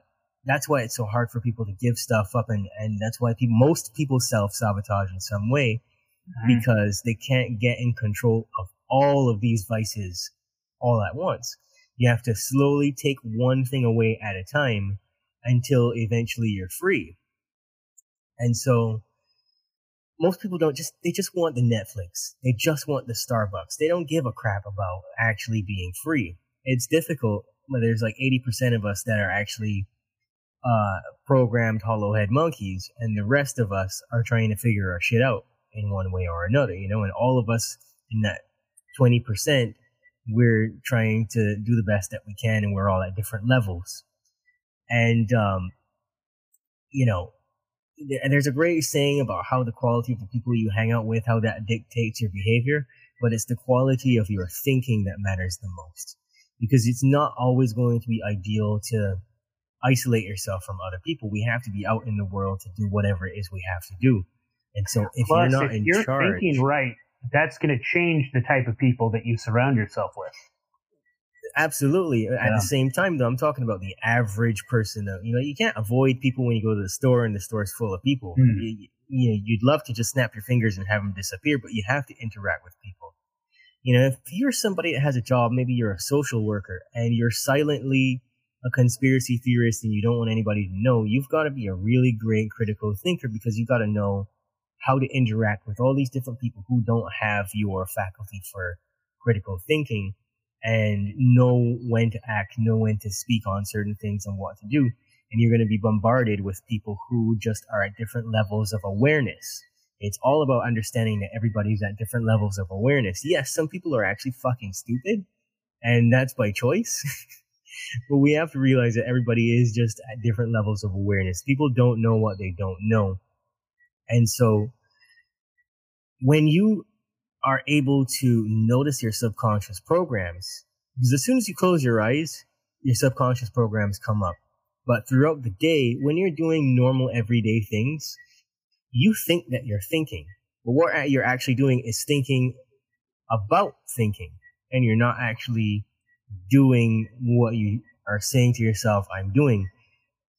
that's why it's so hard for people to give stuff up and, and that's why people, most people self-sabotage in some way mm-hmm. because they can't get in control of all of these vices all at once. You have to slowly take one thing away at a time until eventually you're free. And so most people don't just, they just want the Netflix. They just want the Starbucks. They don't give a crap about actually being free. It's difficult, but there's like 80% of us that are actually uh, programmed hollowhead monkeys, and the rest of us are trying to figure our shit out in one way or another, you know, and all of us in that 20%, we're trying to do the best that we can, and we're all at different levels. And, um, you know, and there's a great saying about how the quality of the people you hang out with, how that dictates your behavior, but it's the quality of your thinking that matters the most. Because it's not always going to be ideal to isolate yourself from other people. We have to be out in the world to do whatever it is we have to do. And so if Plus, you're not if in you're charge, thinking right, that's going to change the type of people that you surround yourself with. Absolutely. Yeah. At the same time, though, I'm talking about the average person. Though, you know, you can't avoid people when you go to the store and the store is full of people. Mm. You, you know, you'd love to just snap your fingers and have them disappear, but you have to interact with people. You know, if you're somebody that has a job, maybe you're a social worker and you're silently a conspiracy theorist and you don't want anybody to know, you've got to be a really great critical thinker because you've got to know how to interact with all these different people who don't have your faculty for critical thinking and know when to act, know when to speak on certain things and what to do. And you're going to be bombarded with people who just are at different levels of awareness. It's all about understanding that everybody's at different levels of awareness. Yes, some people are actually fucking stupid, and that's by choice. but we have to realize that everybody is just at different levels of awareness. People don't know what they don't know. And so when you are able to notice your subconscious programs, because as soon as you close your eyes, your subconscious programs come up. But throughout the day, when you're doing normal everyday things, you think that you're thinking. But what you're actually doing is thinking about thinking. And you're not actually doing what you are saying to yourself, I'm doing.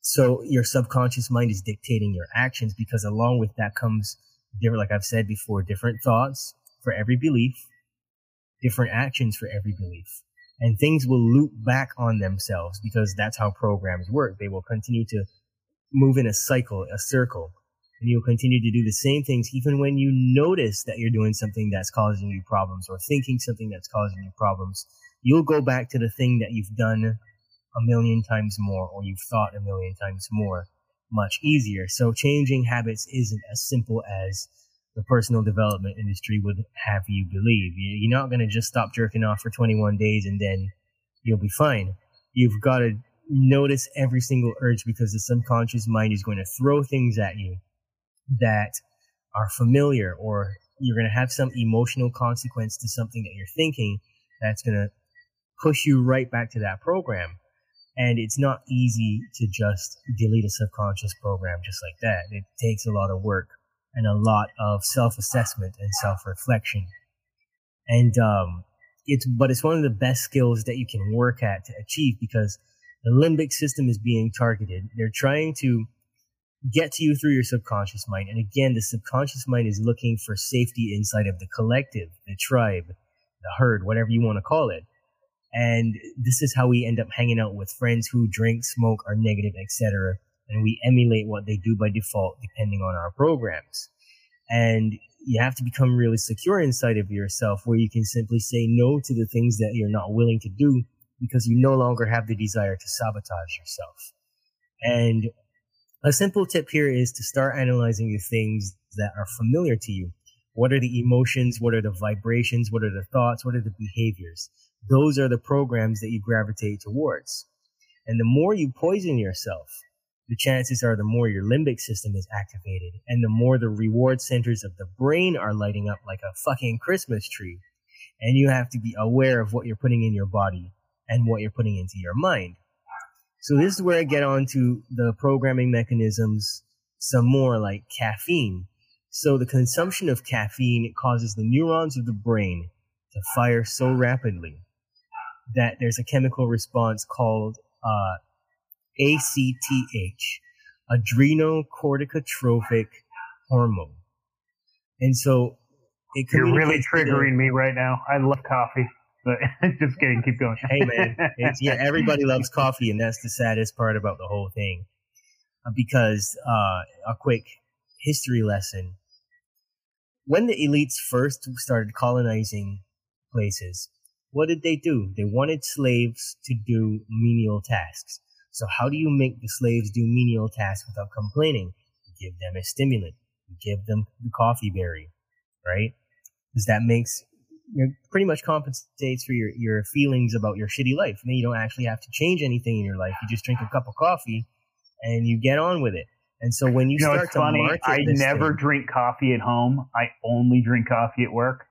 So your subconscious mind is dictating your actions because along with that comes different, like I've said before, different thoughts for every belief, different actions for every belief. And things will loop back on themselves because that's how programs work. They will continue to move in a cycle, a circle, and you'll continue to do the same things even when you notice that you're doing something that's causing you problems or thinking something that's causing you problems. You'll go back to the thing that you've done a million times more or you've thought a million times more much easier. So changing habits isn't as simple as the personal development industry would have you believe. You're not going to just stop jerking off for 21 days and then you'll be fine. You've got to notice every single urge because the subconscious mind is going to throw things at you that are familiar or you're going to have some emotional consequence to something that you're thinking that's going to push you right back to that program. And it's not easy to just delete a subconscious program just like that. It takes a lot of work and a lot of self-assessment and self-reflection. And, um, it's, but it's one of the best skills that you can work at to achieve because the limbic system is being targeted. They're trying to get to you through your subconscious mind. And again, the subconscious mind is looking for safety inside of the collective, the tribe, the herd, whatever you want to call it. And this is how we end up hanging out with friends who drink, smoke, are negative, etc. And we emulate what they do by default, depending on our programs. And you have to become really secure inside of yourself where you can simply say no to the things that you're not willing to do because you no longer have the desire to sabotage yourself. And a simple tip here is to start analyzing the things that are familiar to you. What are the emotions? What are the vibrations? What are the thoughts? What are the behaviors? Those are the programs that you gravitate towards. And the more you poison yourself, the chances are the more your limbic system is activated and the more the reward centers of the brain are lighting up like a fucking Christmas tree. And you have to be aware of what you're putting in your body and what you're putting into your mind. So this is where I get on to the programming mechanisms some more like caffeine. So the consumption of caffeine causes the neurons of the brain to fire so rapidly that there's a chemical response called uh, ACTH, adrenocorticotropic hormone. And so it You're really triggering me right now. I love coffee. But just kidding, keep going. hey man, yeah, everybody loves coffee, and that's the saddest part about the whole thing. Uh, because uh, a quick history lesson: when the elites first started colonizing places, what did they do? They wanted slaves to do menial tasks. So how do you make the slaves do menial tasks without complaining? You give them a stimulant. You give them the coffee berry, right? Because that makes you know, pretty much compensates for your, your feelings about your shitty life. And then you don't actually have to change anything in your life. You just drink a cup of coffee and you get on with it. And so when you, you know, start to funny. market I never thing, drink coffee at home. I only drink coffee at work.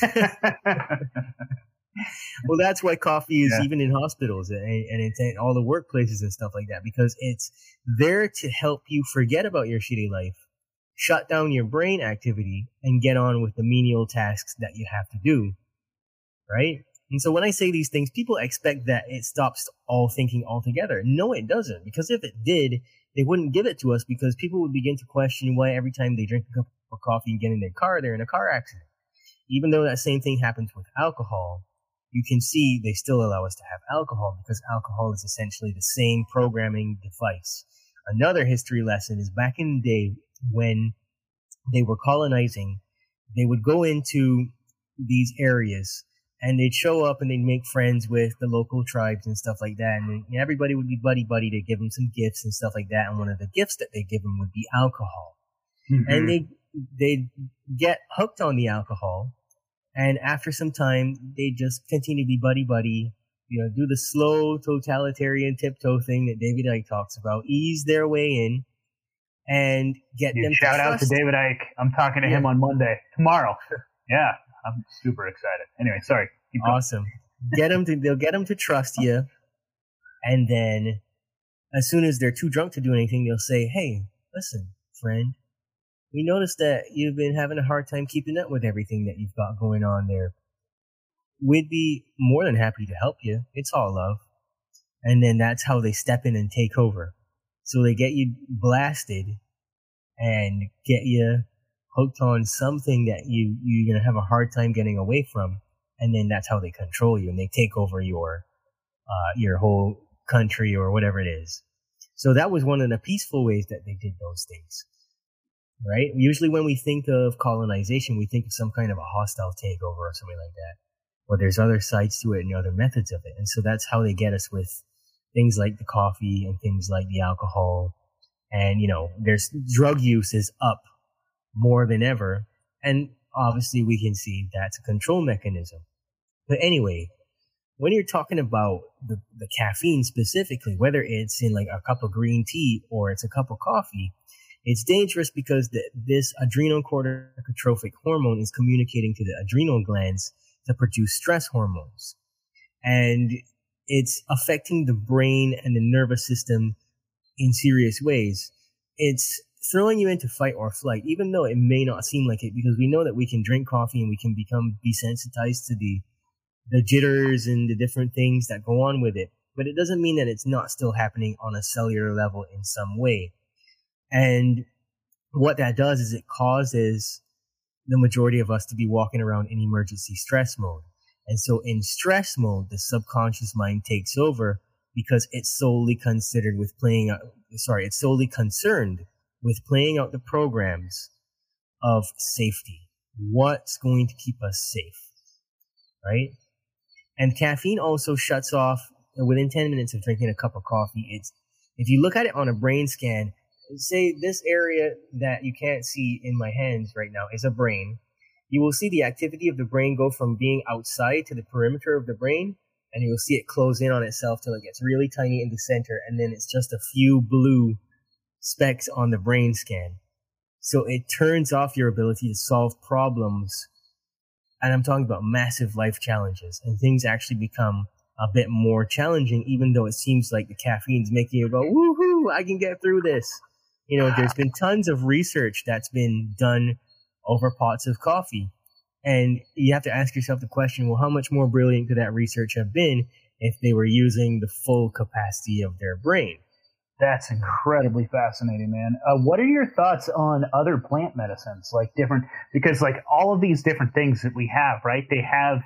well, that's why coffee is yeah. even in hospitals and, and it's in all the workplaces and stuff like that because it's there to help you forget about your shitty life shut down your brain activity and get on with the menial tasks that you have to do. Right? And so when I say these things, people expect that it stops all thinking altogether. No, it doesn't. Because if it did, they wouldn't give it to us because people would begin to question why every time they drink a cup of coffee and get in their car, they're in a car accident. Even though that same thing happens with alcohol, you can see they still allow us to have alcohol because alcohol is essentially the same programming device. Another history lesson is back in the day, when they were colonizing, they would go into these areas and they'd show up and they'd make friends with the local tribes and stuff like that. And everybody would be buddy buddy to give them some gifts and stuff like that. And one of the gifts that they give them would be alcohol. Mm-hmm. And they they get hooked on the alcohol, and after some time, they just continue to be buddy buddy. You know, do the slow totalitarian tiptoe thing that David Icke talks about, ease their way in, and get Dude, them. Shout out to David Icke. I'm talking to yeah. him on Monday tomorrow. yeah, I'm super excited. Anyway, sorry. Awesome. Get them to. They'll get them to trust you, and then as soon as they're too drunk to do anything, they'll say, "Hey, listen, friend, we noticed that you've been having a hard time keeping up with everything that you've got going on there. We'd be more than happy to help you. It's all love." And then that's how they step in and take over. So they get you blasted and get you hooked on something that you you're gonna have a hard time getting away from, and then that's how they control you and they take over your uh, your whole country or whatever it is. So that was one of the peaceful ways that they did those things. Right? Usually when we think of colonization, we think of some kind of a hostile takeover or something like that. But there's other sides to it and other methods of it. And so that's how they get us with things like the coffee and things like the alcohol. And, you know, there's drug use is up more than ever. And obviously we can see that's a control mechanism. But anyway, when you're talking about the, the caffeine specifically, whether it's in like a cup of green tea or it's a cup of coffee, it's dangerous because the, this adrenal corticotrophic hormone is communicating to the adrenal glands to produce stress hormones. And it's affecting the brain and the nervous system in serious ways. It's throwing you into fight or flight, even though it may not seem like it, because we know that we can drink coffee and we can become desensitized to the the jitters and the different things that go on with it. But it doesn't mean that it's not still happening on a cellular level in some way. And what that does is it causes the majority of us to be walking around in emergency stress mode. And so in stress mode, the subconscious mind takes over because it's solely considered with playing, sorry, it's solely concerned with playing out the programs of safety. What's going to keep us safe? Right? And caffeine also shuts off within 10 minutes of drinking a cup of coffee. It's, if you look at it on a brain scan, say this area that you can't see in my hands right now is a brain. You will see the activity of the brain go from being outside to the perimeter of the brain, and you'll see it close in on itself till it gets really tiny in the center, and then it's just a few blue specks on the brain scan. So it turns off your ability to solve problems. And I'm talking about massive life challenges and things actually become a bit more challenging, even though it seems like the caffeine's making you go, woohoo, I can get through this. You know, there's been tons of research that's been done over pots of coffee. And you have to ask yourself the question, well, how much more brilliant could that research have been if they were using the full capacity of their brain? That's incredibly fascinating, man. Uh, what are your thoughts on other plant medicines, like different? Because like all of these different things that we have, right? They have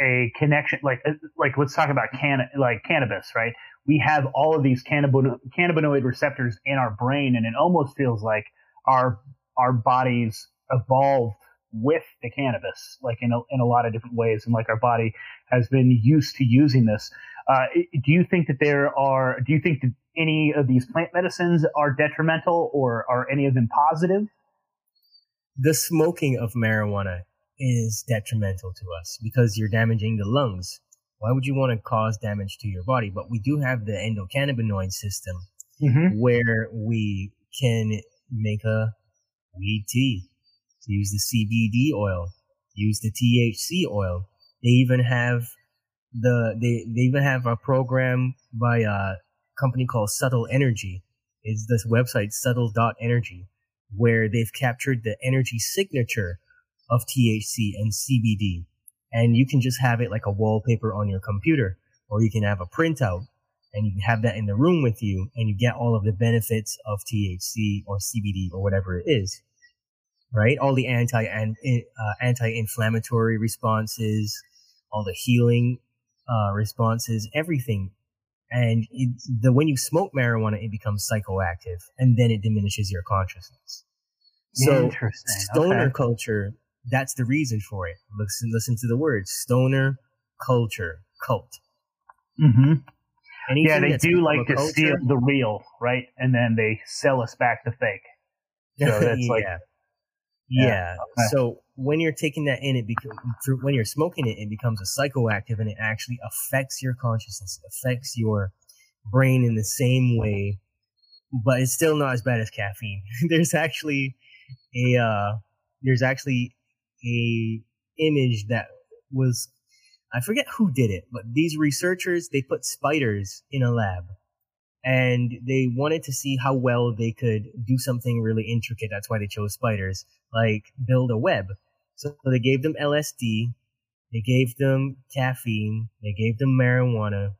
a connection. Like uh, like let's talk about can like cannabis, right? We have all of these cannabino- cannabinoid receptors in our brain, and it almost feels like our our bodies evolved with the cannabis, like in a, in a lot of different ways, and like our body has been used to using this. Uh, do you think that there are? Do you think that any of these plant medicines are detrimental or are any of them positive? The smoking of marijuana is detrimental to us because you're damaging the lungs. Why would you want to cause damage to your body? But we do have the endocannabinoid system mm-hmm. where we can make a weed tea, use the CBD oil, use the THC oil. They even have the they, they even have a program by a company called Subtle Energy. Is this website subtle.energy where they've captured the energy signature of THC and CBD. And you can just have it like a wallpaper on your computer, or you can have a printout and you can have that in the room with you and you get all of the benefits of THC or CBD or whatever it is. Right? All the anti, uh, anti-inflammatory responses, all the healing, uh, responses, everything and it, the when you smoke marijuana, it becomes psychoactive, and then it diminishes your consciousness. So stoner okay. culture, that's the reason for it. Listen, listen to the words stoner culture, cult. Mm-hmm. Anything Yeah, they do like to culture- steal the real, right? And then they sell us back the fake. So that's like- yeah. Yeah, Yeah. okay. So when you're taking that in, it becomes when you're smoking it, it becomes a psychoactive, and it actually affects your consciousness, it affects your brain in the same way, but it's still not as bad as caffeine. there's actually a uh, there's actually a image that was I forget who did it, but these researchers they put spiders in a lab and they wanted to see how well they could do something really intricate. That's why they chose spiders, like build a web. So they gave them LSD, they gave them caffeine, they gave them marijuana,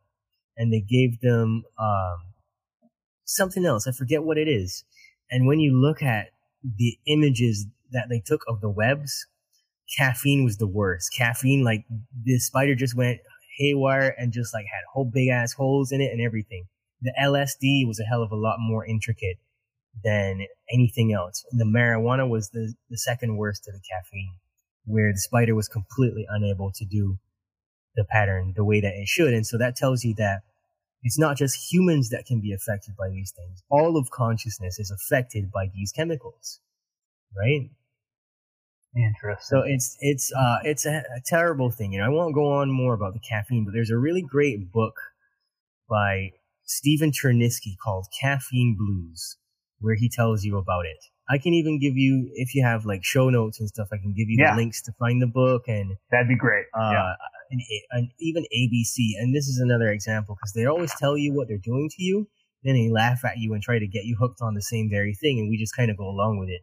and they gave them um, something else. I forget what it is. And when you look at the images that they took of the webs, caffeine was the worst. Caffeine, like the spider just went haywire and just like had whole big ass holes in it and everything. The LSD was a hell of a lot more intricate than anything else. The marijuana was the, the second worst to the caffeine, where the spider was completely unable to do the pattern the way that it should. And so that tells you that it's not just humans that can be affected by these things. All of consciousness is affected by these chemicals, right? Interesting. So it's it's uh it's a, a terrible thing. You know, I won't go on more about the caffeine, but there's a really great book by Stephen Cherniske called Caffeine Blues, where he tells you about it. I can even give you, if you have like show notes and stuff, I can give you Yeah. the links to find the book and That'd be great. uh, yeah. and, and even ABC. And this is another example because they always tell you what they're doing to you, then they laugh at you and try to get you hooked on the same very thing, and we just kind of go along with it.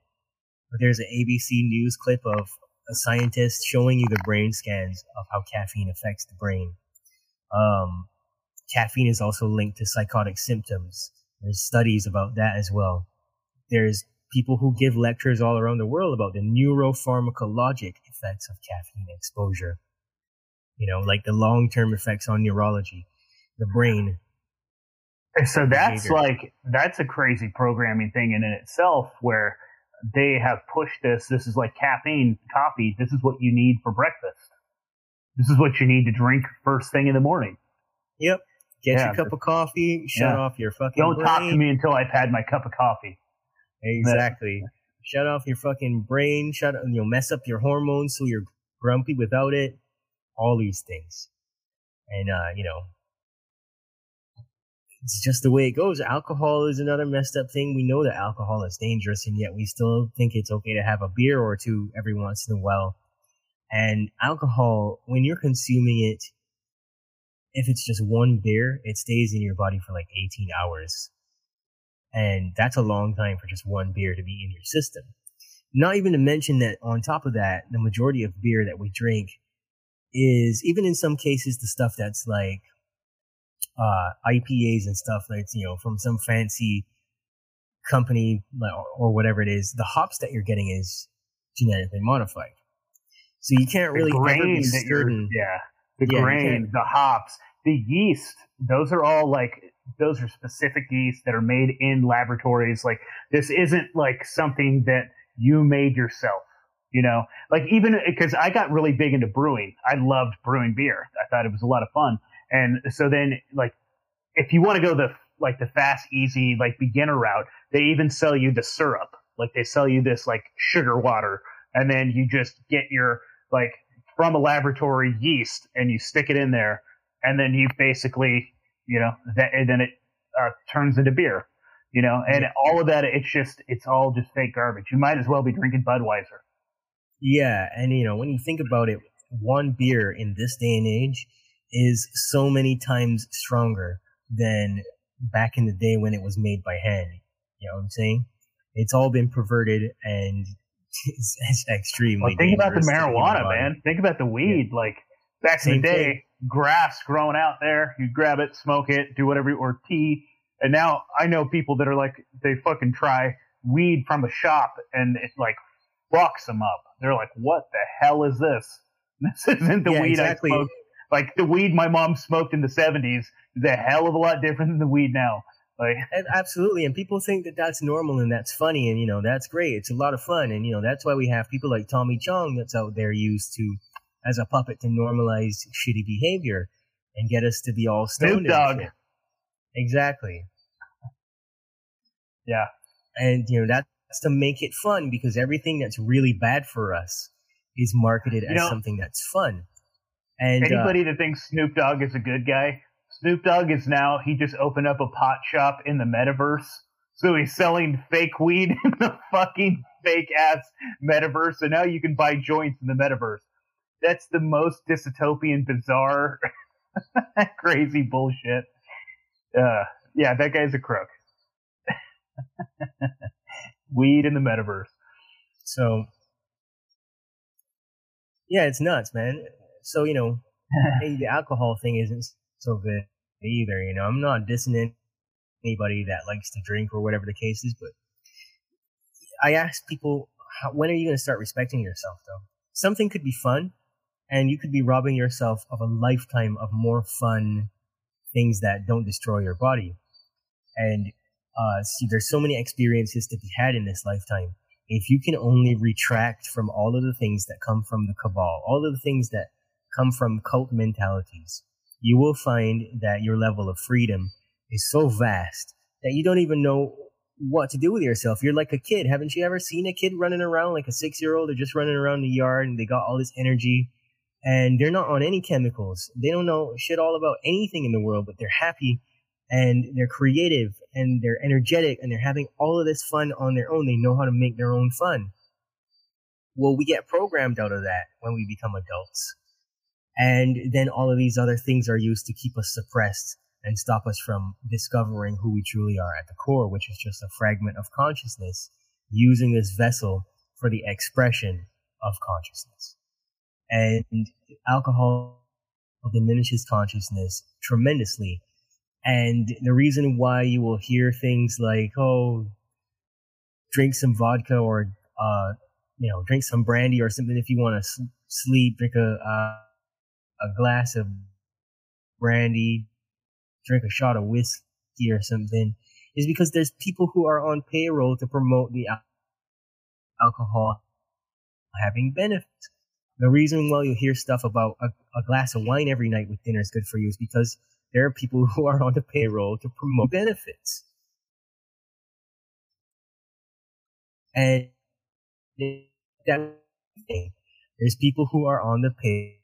But there's an ABC News clip of a scientist showing you the brain scans of how caffeine affects the brain. Um, caffeine is also linked to psychotic symptoms. There's studies about that as well. There's people who give lectures all around the world about the neuropharmacologic effects of caffeine exposure. You know, like the long term effects on neurology, the brain. So that's behavior. like that's a crazy programming thing in and itself where they have pushed this. This is like caffeine, coffee. This is what you need for breakfast. This is what you need to drink first thing in the morning. Yep. Get Yeah, your cup of coffee, shut yeah. off your fucking Don't brain. talk to me until I've had my cup of coffee. Exactly. Shut off your fucking brain. Shut. You'll mess up your hormones, so you're grumpy without it. All these things, and uh, you know, it's just the way it goes. Alcohol is another messed up thing. We know that alcohol is dangerous, and yet we still think it's okay to have a beer or two every once in a while. And alcohol, when you're consuming it, if it's just one beer, it stays in your body for like 18 hours. And that's a long time for just one beer to be in your system. Not even to mention that on top of that, the majority of beer that we drink is, even in some cases, the stuff that's like uh, IPAs and stuff that's, you know, from some fancy company or, or whatever it is, the hops that you're getting is genetically modified. So you can't really the grain that you're, yeah, the Yeah, grain, the hops, the yeast. Those are all like those are specific yeast that are made in laboratories. Like this isn't like something that you made yourself. You know, like even because I got really big into brewing. I loved brewing beer. I thought it was a lot of fun. And so then, like, if you want to go the like the fast, easy, like beginner route, they even sell you the syrup. Like they sell you this like sugar water, and then you just get your like from a laboratory yeast, and you stick it in there, and then you basically, you know, that and then it uh, turns into beer. You know, and all of that, it's just it's all just fake garbage. You might as well be drinking Budweiser. Yeah, and you know, when you think about it, one beer in this day and age is so many times stronger than back in the day when it was made by hand. You know what I'm saying? It's all been perverted and it's, it's extremely. Well, think about the dangerous to human marijuana, man. Think about the weed. Like back in the day, thing. grass growing out there, you grab it, smoke it, do whatever, or tea. And now I know people that are like, they fucking try weed from a shop and it like fucks them up. They're like, what the hell is this? This isn't the Yeah, weed exactly. I smoked. Like the weed my mom smoked in the 70s is a hell of a lot different than the weed now. Like, And absolutely, and people think that that's normal and that's funny, and you know that's great. It's a lot of fun, and you know that's why we have people like Tommy Chong that's out there used to as a puppet to normalize shitty behavior and get us to be all stoned. And Exactly. Yeah. And you know that's to make it fun because everything that's really bad for us is marketed You as know- something that's fun. And uh, Anybody that thinks Snoop Dogg is a good guy, Snoop Dogg is now, he just opened up a pot shop in the metaverse. So he's selling fake weed in the fucking fake ass metaverse. So now you can buy joints in the metaverse. That's the most dystopian, bizarre, crazy bullshit. Uh, yeah, that guy's a crook. weed in the metaverse. so yeah, it's nuts, man. So you know, hey, the alcohol thing isn't so good either. You know, I'm not dissing anybody that likes to drink or whatever the case is, but I ask people, how, when are you going to start respecting yourself? Though something could be fun, and you could be robbing yourself of a lifetime of more fun things that don't destroy your body. And uh, see, there's so many experiences to be had in this lifetime. If you can only retract from all of the things that come from the cabal, all of the things that come from cult mentalities, you will find that your level of freedom is so vast that you don't even know what to do with yourself. You're like a kid. Haven't you ever seen a kid running around like a six year old? They're just running around the yard and they got all this energy and they're not on any chemicals. They don't know shit all about anything in the world, but they're happy and they're creative and they're energetic and they're having all of this fun on their own. They know how to make their own fun. Well, we get programmed out of that when we become adults. And then all of these other things are used to keep us suppressed and stop us from discovering who we truly are at the core, which is just a fragment of consciousness using this vessel for the expression of consciousness. And alcohol diminishes consciousness tremendously. And the reason why you will hear things like, oh, drink some vodka or, uh, you know, drink some brandy or something if you want to sleep, drink a, uh, a glass of brandy, drink a shot of whiskey or something, is because there's people who are on payroll to promote the al- alcohol having benefits. The reason why you hear stuff about a, a glass of wine every night with dinner is good for you is because there are people who are on the payroll to promote benefits. And that there's people who are on the pay.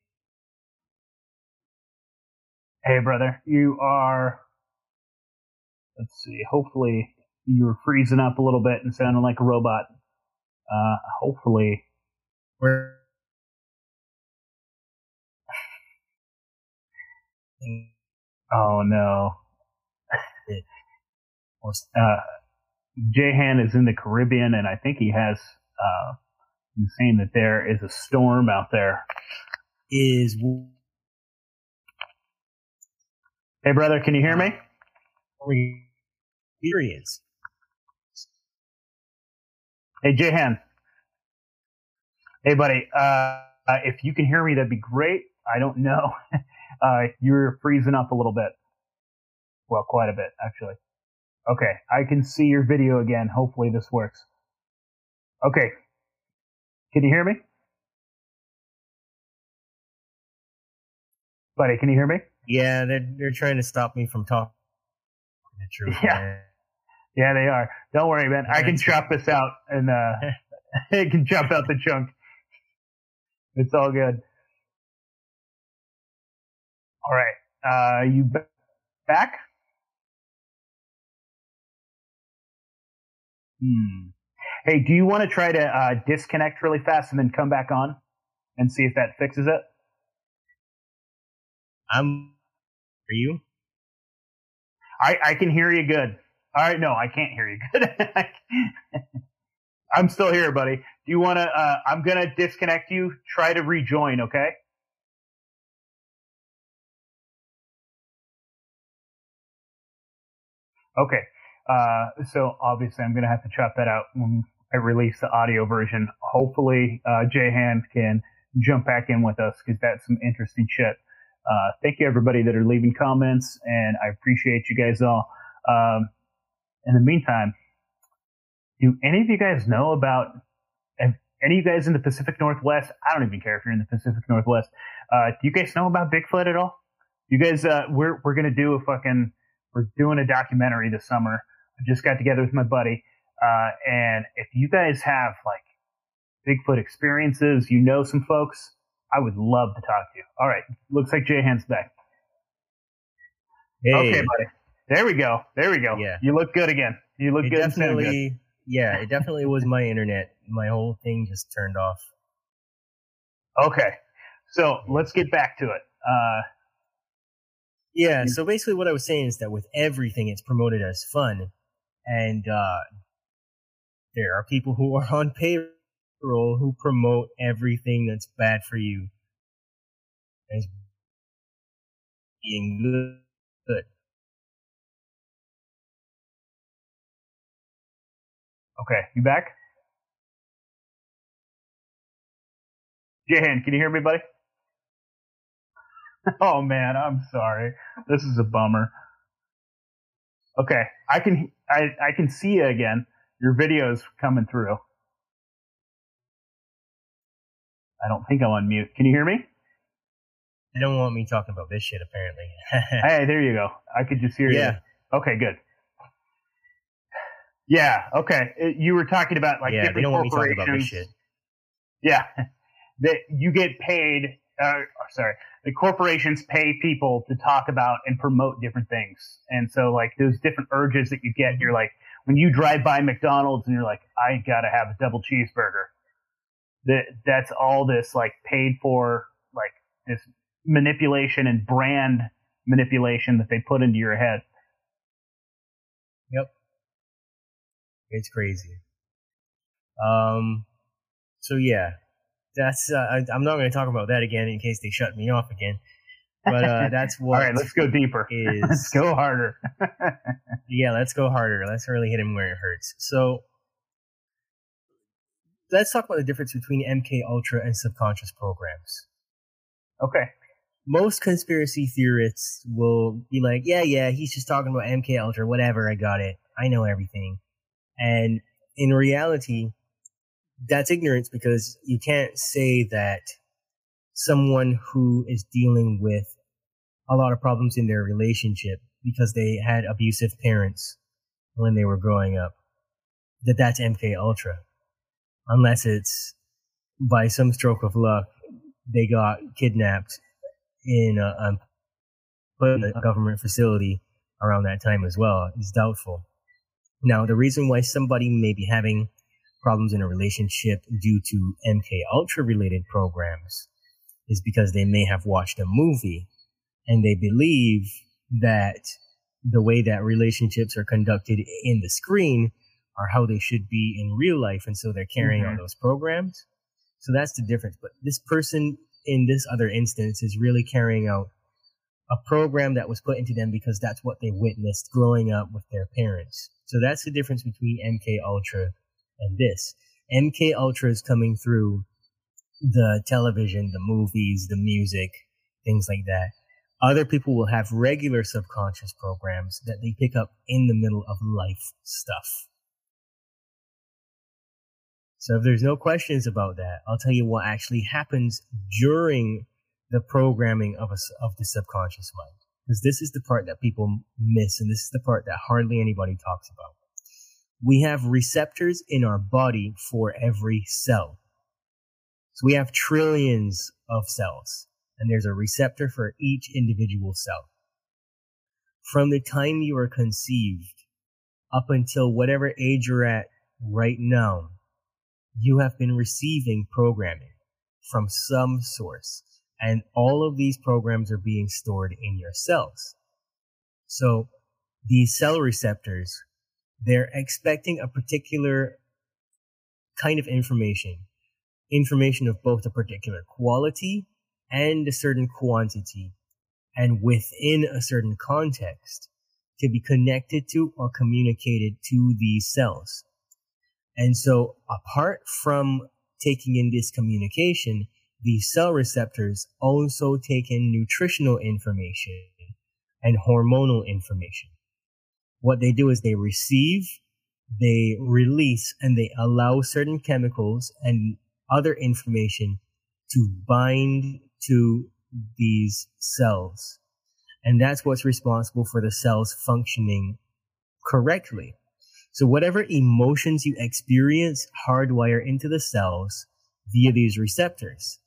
Hey, brother, you are. Let's see. Hopefully, you were freezing up a little bit and sounding like a robot. Uh, hopefully, Where oh no. Uh, Jehan is in the Caribbean, and I think he has. Uh, he's saying that there is a storm out there. is Hey, brother, can you hear me? experience. Hey, Jehan. Hey, buddy. Uh, if you can hear me, that'd be great. I don't know. uh, you're freezing up a little bit. Well, quite a bit, actually. Okay, I can see your video again. Hopefully, this works. Okay. Can you hear me? Buddy, can you hear me? Yeah, they're they're trying to stop me from talking the truth. Yeah. man. Yeah, they are. Don't worry, man. I can chop this out and uh I can chop out the chunk. It's all good. All right. Uh you b- back? Hmm. Hey, do you want to try to uh, disconnect really fast and then come back on and see if that fixes it? I'm. Are you? I, I can hear you good. All right, no, I can't hear you good. I'm still here, buddy. Do you want to? Uh, I'm gonna disconnect you. Try to rejoin, okay? Okay. Uh, so obviously, I'm gonna have to chop that out when I release the audio version. Hopefully, uh, Jehan can jump back in with us because that's some interesting shit. Uh, thank you everybody that are leaving comments, and I appreciate you guys all. Um, in the meantime, do any of you guys know about? Any of you guys in the Pacific Northwest, I don't even care if you're in the Pacific Northwest. Uh, do you guys know about Bigfoot at all? You guys, uh, we're we're gonna do a fucking, we're doing a documentary this summer. I just got together with my buddy, uh, and if you guys have like Bigfoot experiences, you know some folks, I would love to talk to you. All right, looks like Jehan's back. Hey, Okay, buddy. There we go. There we go. Yeah. You look good again. You look it good. sound good. definitely, yeah, it definitely was my internet. My whole thing just turned off. Okay. So let's get back to it. Uh, Yeah, so basically what I was saying is that with everything, it's promoted as fun, and uh, there are people who are on who promote everything that's bad for you as being good. okay. You back? Jehan, can you hear me, buddy? oh man, I'm sorry. This is a bummer. Okay, I can I I can see you again. Your video's coming through. I don't think I'm on mute. Can you hear me? They don't want me talking about this shit, apparently. Hey, there you go. I could just hear yeah, you. Okay, good. Yeah. Okay. It- you were talking about like yeah, they different don't want me talking about this shit. Yeah, that you get paid. Uh, sorry, the corporations pay people to talk about and promote different things, and so like those different urges that you get, you're like when you drive by McDonald's and you're like, I gotta have a double cheeseburger. That that's all this like paid for like this manipulation and brand manipulation that they put into your head. Yep. It's crazy. Um, so yeah, that's. Uh, I, I'm not going to talk about that again in case they shut me off again. But uh, that's what all right, let's go deeper. is. Let's go harder. Yeah, let's go harder. Let's really hit him where it hurts. So let's talk about the difference between MK Ultra and subconscious programs. okay. Most conspiracy theorists will be like, "Yeah, yeah, he's just talking about MK Ultra. Whatever, I got it. I know everything." And in reality, that's ignorance because you can't say that someone who is dealing with a lot of problems in their relationship because they had abusive parents when they were growing up that that's MK Ultra unless it's by some stroke of luck they got kidnapped in a, put in a government facility around that time as well is doubtful. Now, the reason why somebody may be having problems in a relationship due to MK Ultra related programs is because they may have watched a movie and they believe that the way that relationships are conducted in the screen are how they should be in real life. And so they're carrying on Mhm. those programs. So that's the difference. But this person in this other instance is really carrying out a program that was put into them because that's what they witnessed growing up with their parents. So that's the difference between MK Ultra and this. MK Ultra is coming through the television, the movies, the music, things like that. Other people will have regular subconscious programs that they pick up in the middle of life stuff. So if there's no questions about that, I'll tell you what actually happens during the programming of a, s- of the subconscious mind. Because this is the part that people miss and this is the part that hardly anybody talks about. We have receptors in our body for every cell. So we have trillions of cells and there's a receptor for each individual cell. From the time you are conceived up until whatever age you're at right now, you have been receiving programming from some source. And all of these programs are being stored in your cells. So these cell receptors, they're expecting a particular kind of information, information of both a particular quality and a certain quantity and within a certain context to be connected to or communicated to these cells. And so apart from taking in this communication, these cell receptors also take in nutritional information and hormonal information. What they do is they receive, they release, and they allow certain chemicals and other information to bind to these cells. And that's what's responsible for the cells functioning correctly. So whatever emotions you experience hardwire into the cells via these receptors.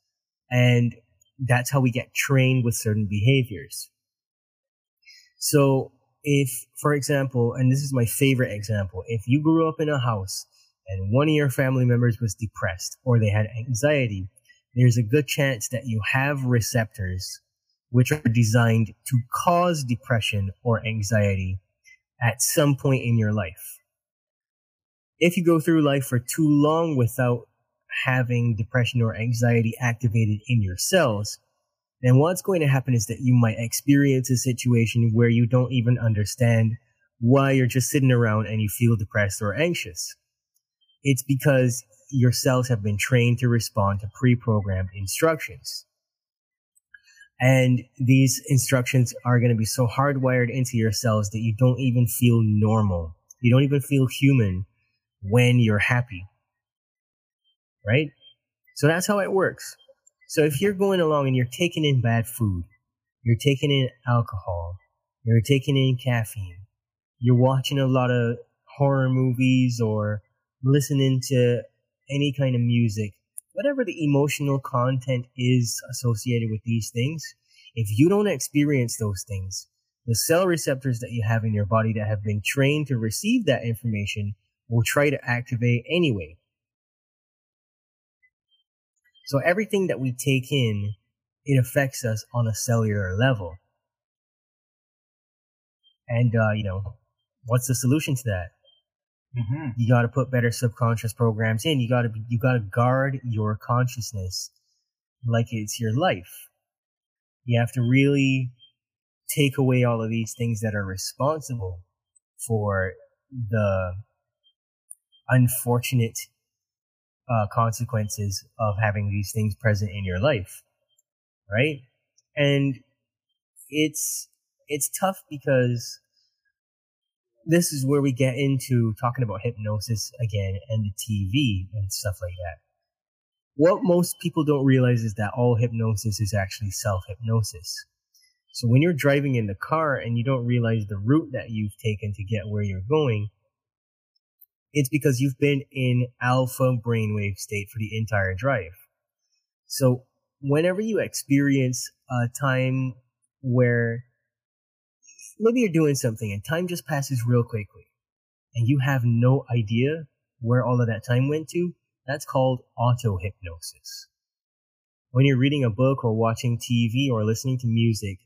And that's how we get trained with certain behaviors. So if, for example, and this is my favorite example, if you grew up in a house and one of your family members was depressed or they had anxiety, there's a good chance that you have receptors which are designed to cause depression or anxiety at some point in your life. If you go through life for too long without having depression or anxiety activated in your cells, then what's going to happen is that you might experience a situation where you don't even understand why you're just sitting around and you feel depressed or anxious. It's because your cells have been trained to respond to pre-programmed instructions. And these instructions are going to be so hardwired into your cells that you don't even feel normal. You don't even feel human when you're happy. Right? So that's how it works. So if you're going along and you're taking in bad food, you're taking in alcohol, you're taking in caffeine, you're watching a lot of horror movies or listening to any kind of music, whatever the emotional content is associated with these things, if you don't experience those things, the cell receptors that you have in your body that have been trained to receive that information will try to activate anyway. So everything that we take in, it affects us on a cellular level. And, uh, you know, what's the solution to that? Mm-hmm. You got to put better subconscious programs in. You got to you got to guard your consciousness like it's your life. You have to really take away all of these things that are responsible for the unfortunate uh, consequences of having these things present in your life, right? And it's it's tough because this is where we get into talking about hypnosis again and the TV and stuff like that. What most people don't realize is that all hypnosis is actually self hypnosis. So when you're driving in the car and you don't realize the route that you've taken to get where you're going, it's because you've been in alpha brainwave state for the entire drive. So whenever you experience a time where maybe you're doing something and time just passes real quickly and you have no idea where all of that time went to, that's called auto hypnosis. When you're reading a book or watching TV or listening to music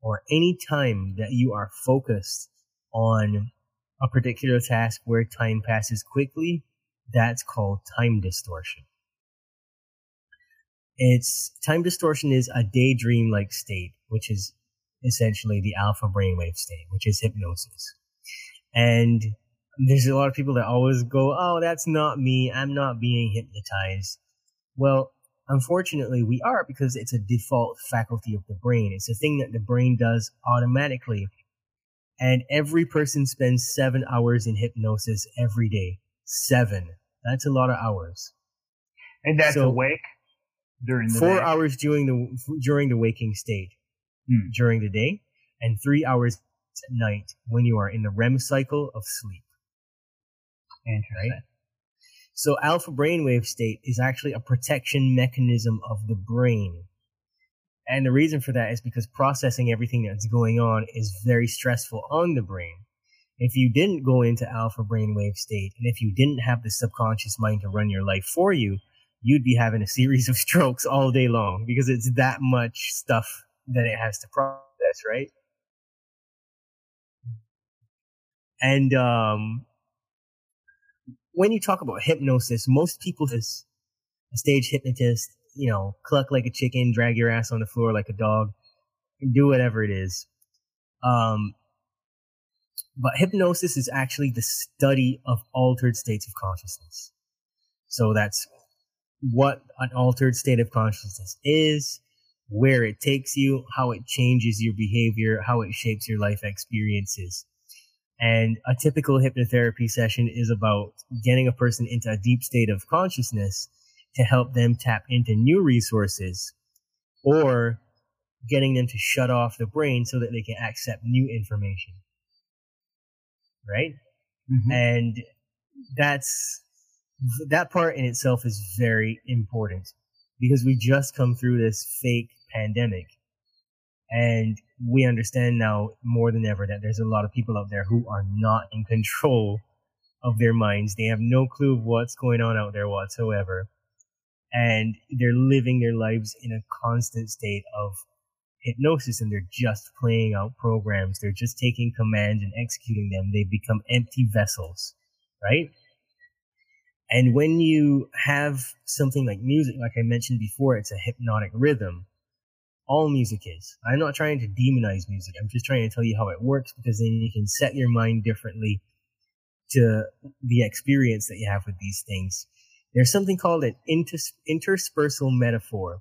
or any time that you are focused on a particular task where time passes quickly, that's called time distortion. It's time distortion is a daydream like state, which is essentially the alpha brainwave state, which is hypnosis. And there's a lot of people that always go, Oh, that's not me. I'm not being hypnotized. Well, unfortunately we are because it's a default faculty of the brain. It's a thing that the brain does automatically. And every person spends seven hours in hypnosis every day. Seven. That's a lot of hours. And that's so, awake during the four day. hours during the during the waking state hmm. during the day, and three hours at night when you are in the REM cycle of sleep. Interesting. Right? So alpha brainwave state is actually a protection mechanism of the brain. And the reason for that is because processing everything that's going on is very stressful on the brain. If you didn't go into alpha brainwave state, and if you didn't have the subconscious mind to run your life for you, you'd be having a series of strokes all day long because it's that much stuff that it has to process, right? And um, when you talk about hypnosis, most people just a stage hypnotist, you know, cluck like a chicken, drag your ass on the floor like a dog, do whatever it is. Um, but hypnosis is actually the study of altered states of consciousness. So that's what an altered state of consciousness is, where it takes you, how it changes your behavior, how it shapes your life experiences. And a typical hypnotherapy session is about getting a person into a deep state of consciousness to help them tap into new resources or getting them to shut off the brain so that they can accept new information. Right? Mhm. And that's that part in itself is very important because we just come through this fake pandemic and we understand now more than ever that there's a lot of people out there who are not in control of their minds. They have no clue of what's going on out there whatsoever. And they're living their lives in a constant state of hypnosis and they're just playing out programs. They're just taking commands and executing them. They become empty vessels, right? And when you have something like music, like I mentioned before, it's a hypnotic rhythm. All music is. I'm not trying to demonize music. I'm just trying to tell you how it works because then you can set your mind differently to the experience that you have with these things. There's something called an inters- interspersal metaphor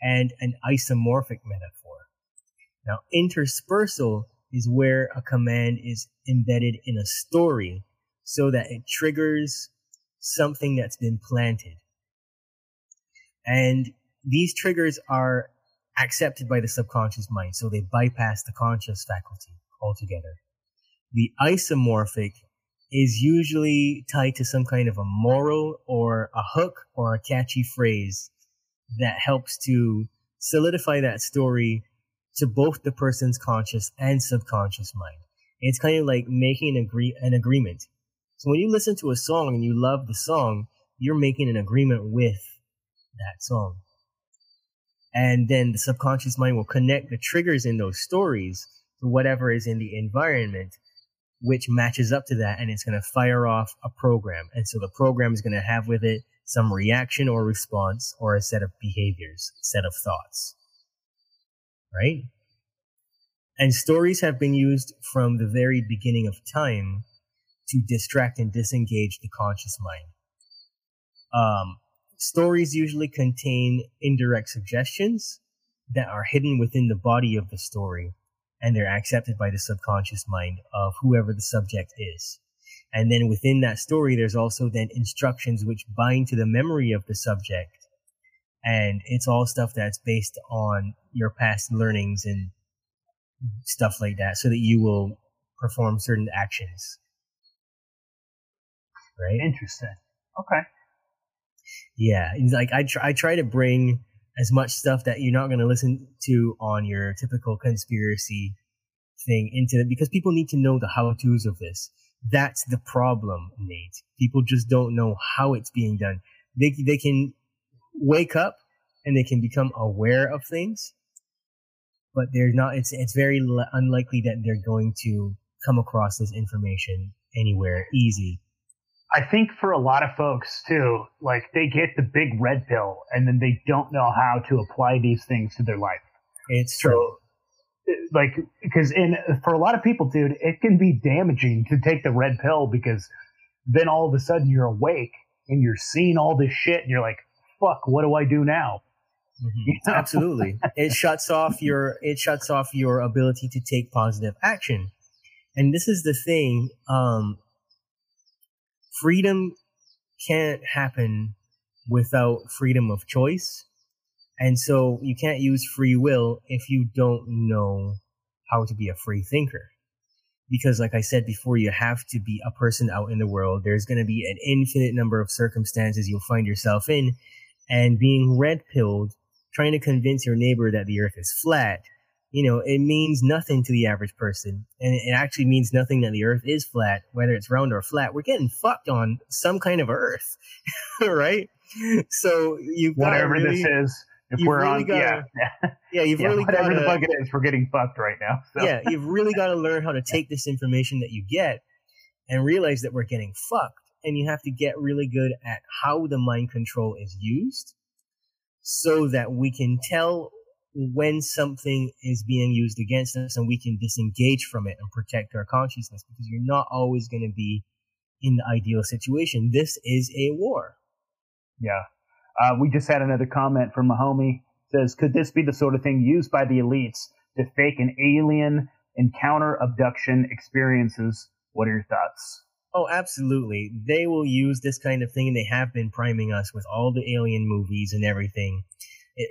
and an isomorphic metaphor. Now, interspersal is where a command is embedded in a story so that it triggers something that's been planted. And these triggers are accepted by the subconscious mind, so they bypass the conscious faculty altogether. The isomorphic is usually tied to some kind of a moral or a hook or a catchy phrase that helps to solidify that story to both the person's conscious and subconscious mind. It's kind of like making an, agree- an agreement. So when you listen to a song and you love the song, you're making an agreement with that song. And then the subconscious mind will connect the triggers in those stories to whatever is in the environment, which matches up to that. And it's going to fire off a program. And so the program is going to have with it some reaction or response or a set of behaviors, set of thoughts. Right? And stories have been used from the very beginning of time to distract and disengage the conscious mind. Um, stories usually contain indirect suggestions that are hidden within the body of the story and they're accepted by the subconscious mind of whoever the subject is. And then within that story, there's also then instructions which bind to the memory of the subject. And it's all stuff that's based on your past learnings and stuff like that so that you will perform certain actions. Right? Interesting. Okay. Yeah, it's like I try, I try to bring as much stuff that you're not going to listen to on your typical conspiracy thing into it because people need to know the how to's of this. That's the problem, Nate. People just don't know how it's being done. They they can wake up and they can become aware of things, but they're not. It's it's very unlikely that they're going to come across this information anywhere easy. I think for a lot of folks too, like they get the big red pill and then they don't know how to apply these things to their life. It's true. So, like, because in for a lot of people, dude, it can be damaging to take the red pill because then all of a sudden you're awake and you're seeing all this shit and you're like, "Fuck, what do I do now?" Mhm. You know? Absolutely. it shuts off your it shuts off your ability to take positive action. And this is the thing, um freedom can't happen without freedom of choice. And so you can't use free will if you don't know how to be a free thinker. Because like I said before, you have to be a person out in the world. There's going to be an infinite number of circumstances you'll find yourself in and being red pilled, trying to convince your neighbor that the earth is flat, you know, it means nothing to the average person. And it actually means nothing that the earth is flat, whether it's round or flat. We're getting fucked on some kind of earth, right? So you've Whatever really, this is, if we're really on, gotta- yeah, yeah, you've yeah, really got whatever the to, fuck it is, we're getting fucked right now. So. yeah, you've really got to learn how to take this information that you get and realize that we're getting fucked. And you have to get really good at how the mind control is used so that we can tell when something is being used against us and we can disengage from it and protect our consciousness because you're not always going to be in the ideal situation. This is a war. Yeah. Uh, we just had another comment from a homie. Says, could this be the sort of thing used by the elites to fake an alien encounter abduction experiences? What are your thoughts? Oh, absolutely. They will use this kind of thing, and they have been priming us with all the alien movies and everything.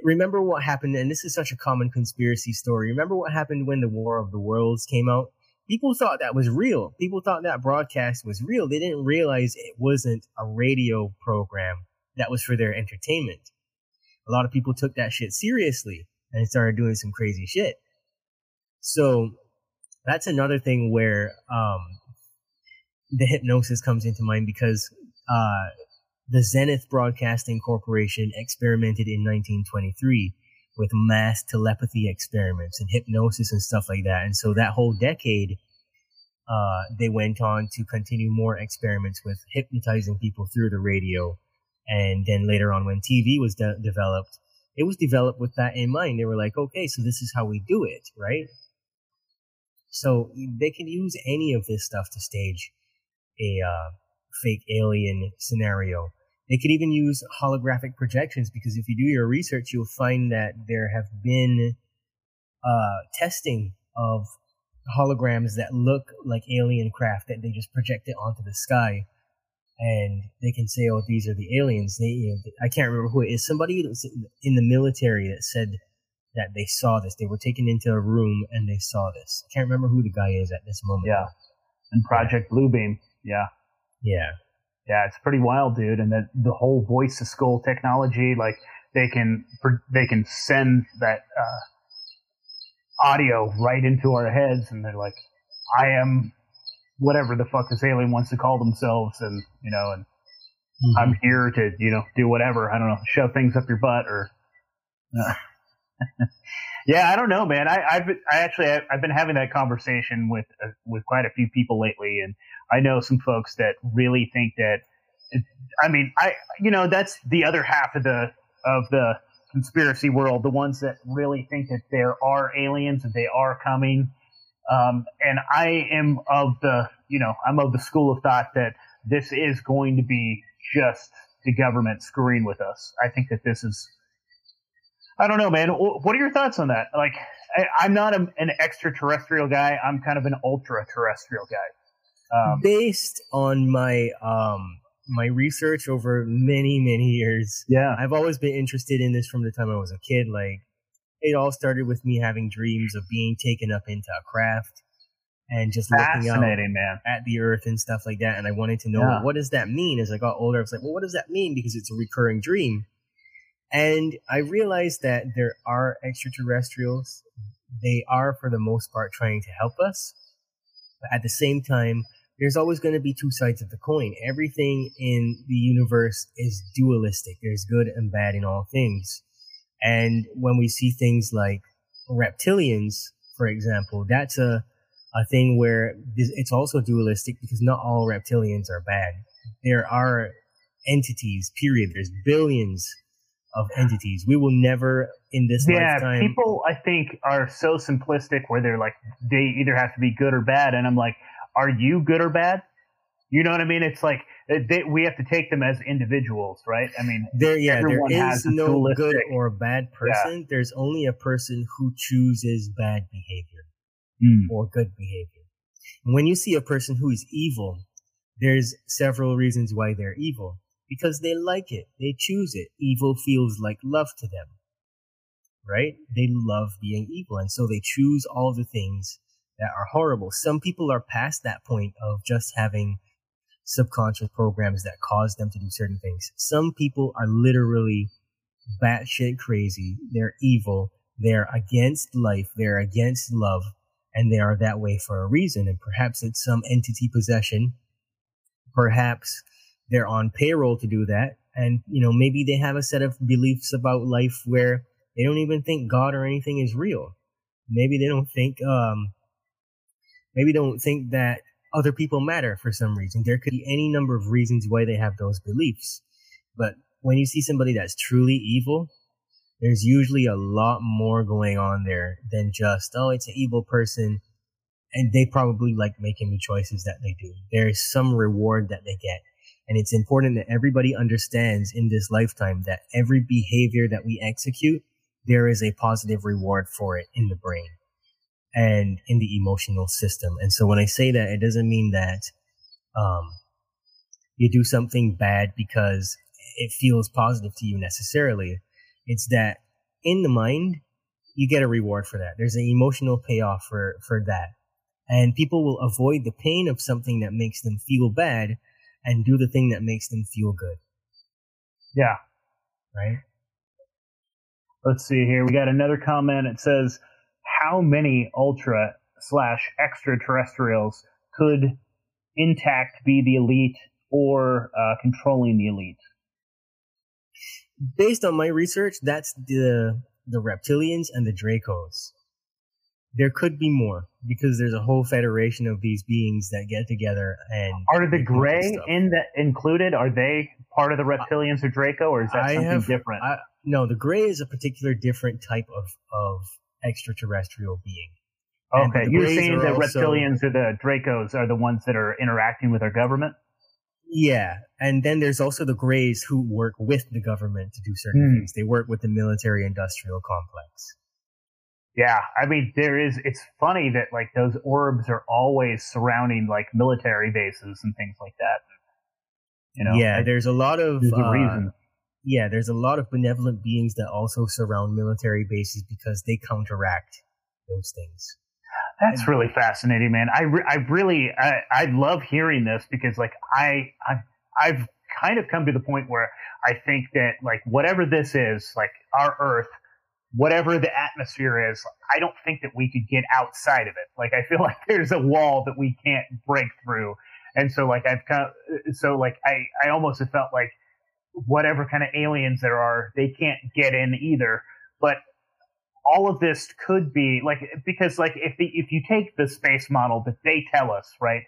Remember what happened, and this is such a common conspiracy story. Remember what happened when the War of the Worlds came out? People thought that was real. People thought that broadcast was real. They didn't realize it wasn't a radio program that was for their entertainment. A lot of people took that shit seriously and started doing some crazy shit. So that's another thing where um, the hypnosis comes into mind because uh, the Zenith Broadcasting Corporation experimented in 1923 with mass telepathy experiments and hypnosis and stuff like that. And so that whole decade, uh, they went on to continue more experiments with hypnotizing people through the radio. And then later on, when TV was de- developed, it was developed with that in mind. They were like, okay, so this is how we do it, right? So they can use any of this stuff to stage a uh, fake alien scenario. They could even use holographic projections because if you do your research, you'll find that there have been uh, testing of holograms that look like alien craft that they just project it onto the sky, and they can say, "Oh, these are the aliens." They, you know, I can't remember who it is. Somebody in the military that said that they saw this. They were taken into a room and they saw this. I can't remember who the guy is at this moment. Yeah, and Project Bluebeam. Yeah. Yeah. Yeah, it's pretty wild, dude. And that the whole voice to skull technology, like they can they can send that uh, audio right into our heads, and they're like, "I am whatever the fuck this alien wants to call themselves," and you know, and mm-hmm. I'm here to you know do whatever. I don't know, shove things up your butt or. Uh, yeah, I don't know, man. I, I've I actually I've been having that conversation with uh, with quite a few people lately, and I know some folks that really think that. I mean, I you know that's the other half of the of the conspiracy world, the ones that really think that there are aliens and they are coming. Um, and I am of the you know I'm of the school of thought that this is going to be just the government screwing with us. I think that this is I don't know, man. What are your thoughts on that? Like, I, am not a, an extraterrestrial guy. I'm kind of an ultra terrestrial guy. Um, Based on my um, my research over many many years, yeah, I've always been interested in this from the time I was a kid. Like, it all started with me having dreams of being taken up into a craft and just looking out man. at the earth and stuff like that. And I wanted to know yeah. what does that mean. As I got older, I was like, well, what does that mean? Because it's a recurring dream. And I realized that there are extraterrestrials. They are, for the most part, trying to help us. But at the same time, there's always going to be two sides of the coin. Everything in the universe is dualistic. There's good and bad in all things. And when we see things like reptilians, for example, that's a, a thing where it's also dualistic because not all reptilians are bad. There are entities, period. There's billions of entities. We will never in this lifetime. yeah, lifetime. people I think are so simplistic where they're like they either have to be good or bad, and I'm like, are you good or bad? You know what I mean? It's like they, we have to take them as individuals, right? I mean, there, yeah, there is no good or bad person. Yeah. There's only a person who chooses bad behavior mm. or good behavior. And when you see a person who is evil, there's several reasons why they're evil because they like it. They choose it. Evil feels like love to them. Right? They love being evil. And so they choose all the things that are horrible. Some people are past that point of just having subconscious programs that cause them to do certain things. Some people are literally batshit crazy. They're evil. They're against life. They're against love. And they are that way for a reason. And perhaps it's some entity possession. Perhaps they're on payroll to do that. And, you know, maybe they have a set of beliefs about life where they don't even think God or anything is real. Maybe they don't think, um, maybe they don't think that other people matter for some reason. There could be any number of reasons why they have those beliefs. But when you see somebody that's truly evil, there's usually a lot more going on there than just, oh, it's an evil person. And they probably like making the choices that they do. There's some reward that they get. And it's important that everybody understands in this lifetime that every behavior that we execute, there is a positive reward for it in the brain and in the emotional system. And so when I say that, it doesn't mean that um, you do something bad because it feels positive to you necessarily. It's that in the mind, you get a reward for that. There's an emotional payoff for, for that. And people will avoid the pain of something that makes them feel bad and do the thing that makes them feel good. Yeah. Right? Let's see here. We got another comment. It says, how many ultra slash extraterrestrials could intact be the elite or uh, controlling the elite? Based on my research, that's the the reptilians and the Dracos. There could be more because there's a whole federation of these beings that get together and are the gray in that included? Are they part of the reptilians or Draco, or is that I something have, different? I, no, the gray is a particular different type of of extraterrestrial being. Okay, you're saying that also, reptilians or the Dracos are the ones that are interacting with our government? Yeah, and then there's also the Greys who work with the government to do certain mm. things. They work with the military-industrial complex. Yeah, I mean, there is. It's funny that like those orbs are always surrounding like military bases and things like that. You know, yeah, there's a lot of there's uh, reason. Yeah, there's a lot of benevolent beings that also surround military bases because they counteract those things. That's really fascinating, man. I, re- I really I, I love hearing this because like I, I I've kind of come to the point where I think that like whatever this is, like our Earth, whatever the atmosphere is, I don't think that we could get outside of it. Like I feel like there's a wall that we can't break through, and so like I've kind of so like I I almost have felt like whatever kind of aliens there are, they can't get in either. But all of this could be like because like if the if you take the space model that they tell us right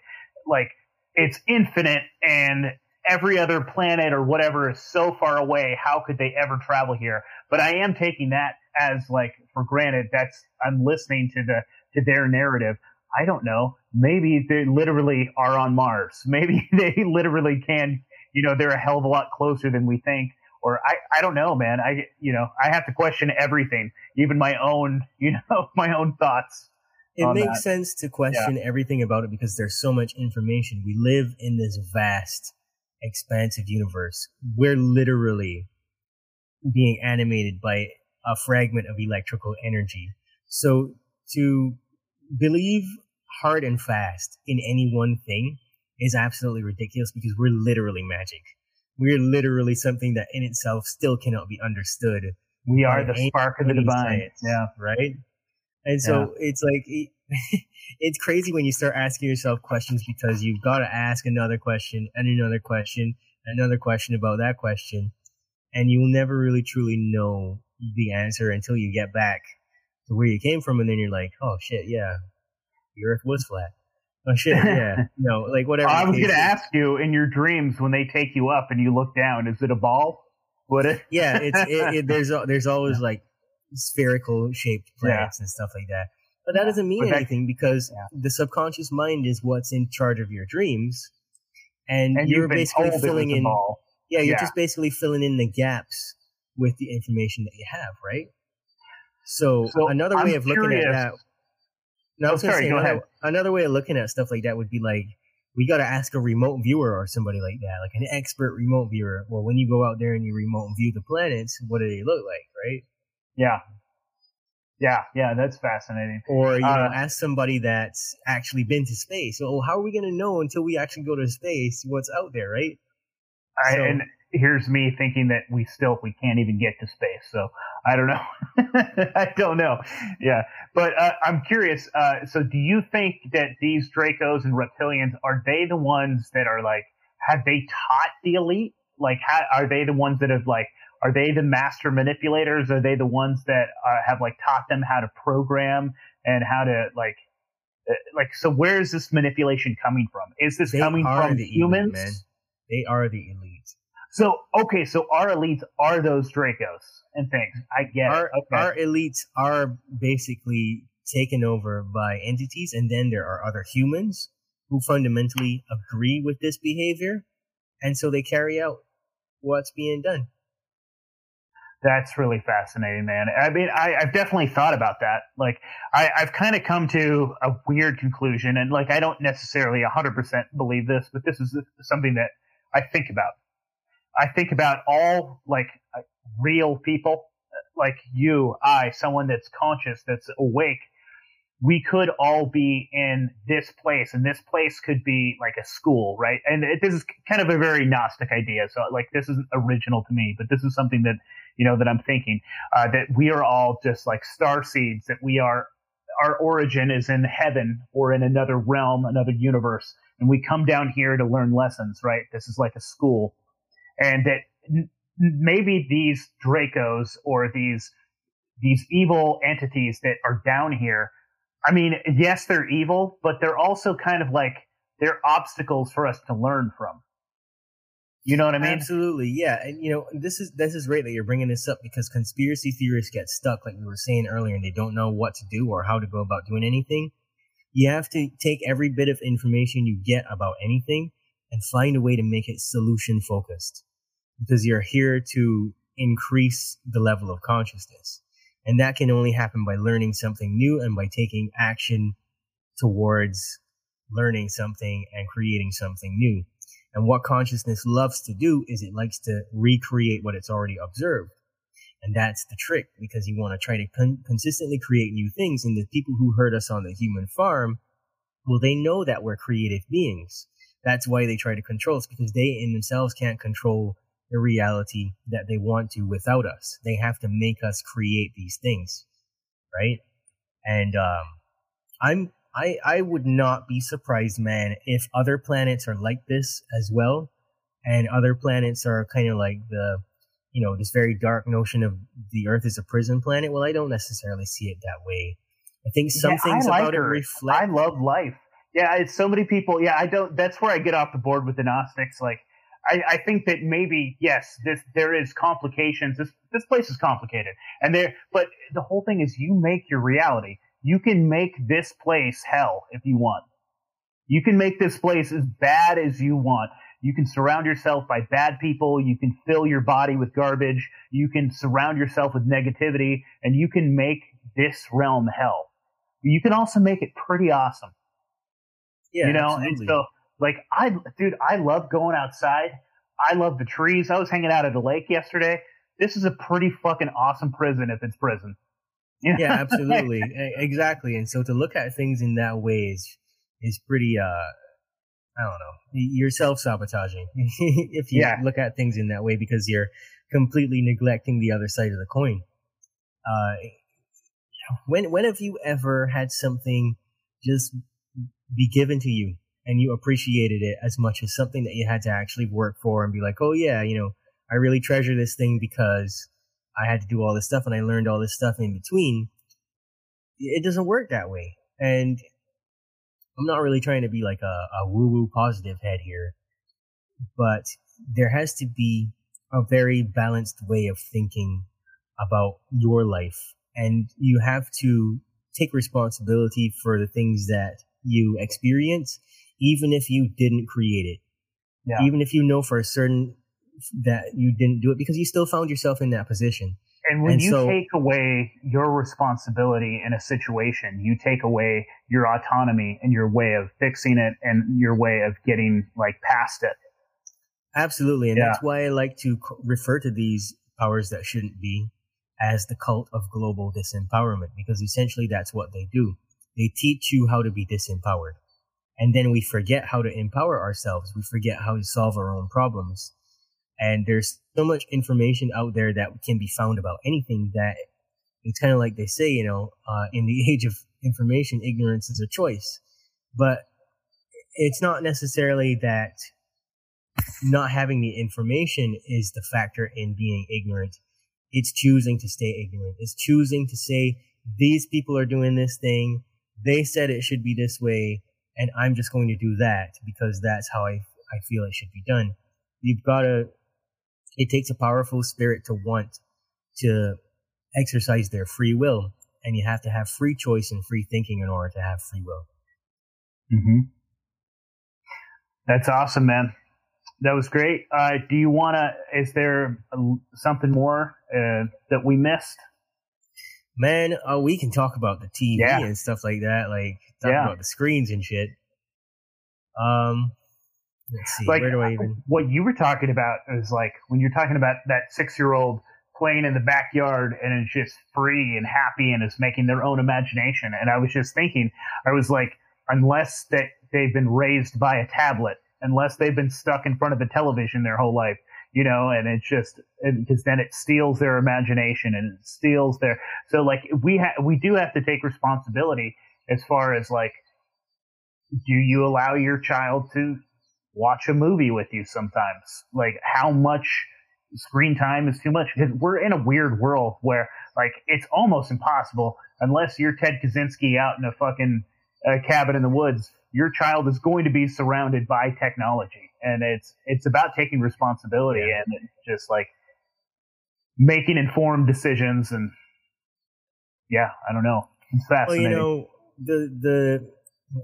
like it's infinite and every other planet or whatever is so far away how could they ever travel here but i am taking that as like for granted that's i'm listening to the to their narrative i don't know maybe they literally are on mars maybe they literally can you know they're a hell of a lot closer than we think or I, I don't know, man. I, you know, I have to question everything, even my own, you know, my own thoughts. It makes that. sense to question yeah. everything about it because there's so much information. We live in this vast, expansive universe. We're literally being animated by a fragment of electrical energy. So to believe hard and fast in any one thing is absolutely ridiculous because we're literally magic. We're literally something that in itself still cannot be understood. We are the spark of the divine. Science, yeah. Right? And so yeah. it's like, it, it's crazy when you start asking yourself questions because you've got to ask another question and another question, another question about that question. And you will never really truly know the answer until you get back to where you came from. And then you're like, oh shit, yeah, the earth was flat. Oh shit! Yeah, no, like whatever. I was going to ask you in your dreams when they take you up and you look down, is it a ball? What it? Yeah, it's it, it, there's there's always like spherical shaped planets yeah. and stuff like that. But that doesn't mean anything because yeah. the subconscious mind is what's in charge of your dreams, and, and you're basically filling in. Yeah, you're just basically filling in the gaps with the information that you have, right? So, so another I'm way of curious. looking at that no, I was oh, sorry, say, go another, ahead. Another way of looking at stuff like that would be like, we got to ask a remote viewer or somebody like that, like an expert remote viewer. Well, when you go out there and you remote view the planets, what do they look like, right? Yeah. Yeah, yeah, that's fascinating. Or, you uh, know, ask somebody that's actually been to space. Well, how are we going to know until we actually go to space what's out there, right? I, so, and here's me thinking that we still we can't even get to space. So I don't know. I don't know. Yeah, but uh, I'm curious. Uh, so do you think that these Dracos and reptilians are they the ones that are like have they taught the elite? Like, how, are they the ones that have like are they the master manipulators? Are they the ones that uh, have like taught them how to program and how to like uh, like so where is this manipulation coming from? Is this they coming from humans? Elite, they are the elite. So okay, so our elites are those Dracos and things. I get our, it. Okay. Our elites are basically taken over by entities, and then there are other humans who fundamentally agree with this behavior, and so they carry out what's being done. That's really fascinating, man. I mean, I, have definitely thought about that. Like, I, have kind of come to a weird conclusion, and like, I don't necessarily 100% believe this, but this is something that I think about. I think about all like uh, real people, like you, I, someone that's conscious, that's awake. We could all be in this place, and this place could be like a school, right? And it, this is kind of a very Gnostic idea. So, like, this isn't original to me, but this is something that you know, that I'm thinking, uh, that we are all just like star seeds, that we are, our origin is in heaven or in another realm, another universe. And we come down here to learn lessons, right? This is like a school. And that n- maybe these Dracos or these, these evil entities that are down here, I mean, yes, they're evil, but they're also kind of like, they're obstacles for us to learn from. You know what I mean? Absolutely, yeah. And you know, this is this is great that you're bringing this up because conspiracy theorists get stuck, like we were saying earlier, and they don't know what to do or how to go about doing anything. You have to take every bit of information you get about anything and find a way to make it solution focused, because you're here to increase the level of consciousness, and that can only happen by learning something new and by taking action towards learning something and creating something new and what consciousness loves to do is it likes to recreate what it's already observed. And that's the trick because you want to try to con- consistently create new things. And the people who herd us on the human farm, well, they know that we're creative beings. That's why they try to control us because they in themselves can't control the reality that they want to without us. They have to make us create these things. Right. And, um, I'm I, I would not be surprised, man, if other planets are like this as well. And other planets are kind of like the, you know, this very dark notion of the Earth is a prison planet. Well, I don't necessarily see it that way. I think some yeah, things like about her. it reflect. I love life. Yeah, it's so many people. Yeah, I don't. That's where I get off the board with the Gnostics. Like, I, I think that maybe yes, this there is complications. This this place is complicated, and there. But the whole thing is, you make your reality you can make this place hell if you want. You can make this place as bad as you want. You can surround yourself by bad people. You can fill your body with garbage. You can surround yourself with negativity and you can make this realm hell. You can also make it pretty awesome. Yeah, you know, absolutely. and so like I, dude, I love going outside. I love the trees. I was hanging out at the lake yesterday. This is a pretty fucking awesome prison if it's prison. Yeah, yeah absolutely, exactly. And so to look at things in that way is is pretty. uh I don't know. You're self sabotaging if you yeah. look at things in that way because you're completely neglecting the other side of the coin. Uh, when when have you ever had something just be given to you and you appreciated it as much as something that you had to actually work for and be like, oh yeah, you know, I really treasure this thing because I had to do all this stuff and I learned all this stuff in between. It doesn't work that way. And I'm not really trying to be like a, a woo woo positive head here, but there has to be a very balanced way of thinking about your life. And you have to take responsibility for the things that you experience, even if you didn't create it. Yeah. Even if you know for a certain that you didn't do it because you still found yourself in that position. And when and you so, take away your responsibility in a situation, you take away your autonomy and your way of fixing it and your way of getting like past it. Absolutely. And yeah. that's why I like to refer to these powers that shouldn't be as the cult of global disempowerment because essentially that's what they do. They teach you how to be disempowered. And then we forget how to empower ourselves. We forget how to solve our own problems. And there's so much information out there that can be found about anything that it's kind of like they say, you know, uh, in the age of information, ignorance is a choice. But it's not necessarily that not having the information is the factor in being ignorant. It's choosing to stay ignorant. It's choosing to say, these people are doing this thing. They said it should be this way. And I'm just going to do that because that's how I, I feel it should be done. You've got to it takes a powerful spirit to want to exercise their free will. And you have to have free choice and free thinking in order to have free will. Mm-hmm. That's awesome, man. That was great. Uh, do you want to? Is there something more uh, that we missed? Man, uh, we can talk about the TV yeah. and stuff like that. Like talk yeah. about the screens and shit. Um, let's see. Like, where do I even? What you were talking about is like when you're talking about that six year old playing in the backyard and is just free and happy and is making their own imagination. And I was just thinking, I was like, unless that they've been raised by a tablet, unless they've been stuck in front of a television their whole life, you know, and it's just because then it steals their imagination and it steals their. So like we ha- we do have to take responsibility as far as like, do you allow your child to watch a movie with you sometimes? Like how much screen time is too much because we're in a weird world where like it's almost impossible unless you're Ted Kaczynski out in a fucking uh, cabin in the woods. Your child is going to be surrounded by technology, and it's it's about taking responsibility yeah. and just like making informed decisions. And yeah, I don't know. It's fascinating. Well, you know the the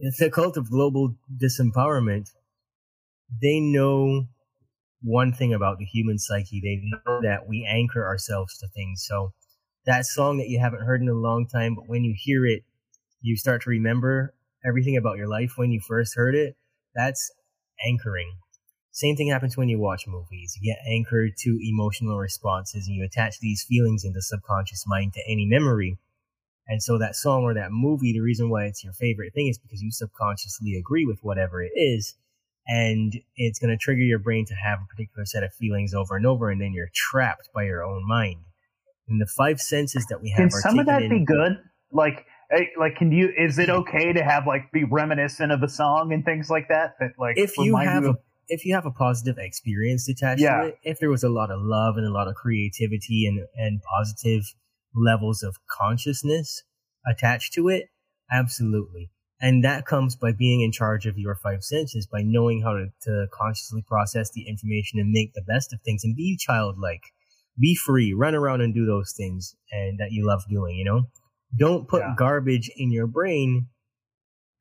it's a cult of global disempowerment. They know one thing about the human psyche. They know that we anchor ourselves to things. So that song that you haven't heard in a long time, but when you hear it, you start to remember everything about your life when you first heard it. That's anchoring. Same thing happens when you watch movies. You get anchored to emotional responses and you attach these feelings in the subconscious mind to any memory. And so that song or that movie, the reason why it's your favorite thing is because you subconsciously agree with whatever it is and it's going to trigger your brain to have a particular set of feelings over and over, and then you're trapped by your own mind. And the five senses that we have. Can some of that be good? Like, like, can you? Is it okay to have like be reminiscent of a song and things like that? That like if you have you of, a if you have a positive experience attached yeah. to it, if there was a lot of love and a lot of creativity and and positive levels of consciousness attached to it, absolutely. And that comes by being in charge of your five senses, by knowing how to, to consciously process the information and make the best of things and be childlike. Be free, run around and do those things and that you love doing, you know? Don't put yeah. garbage in your brain.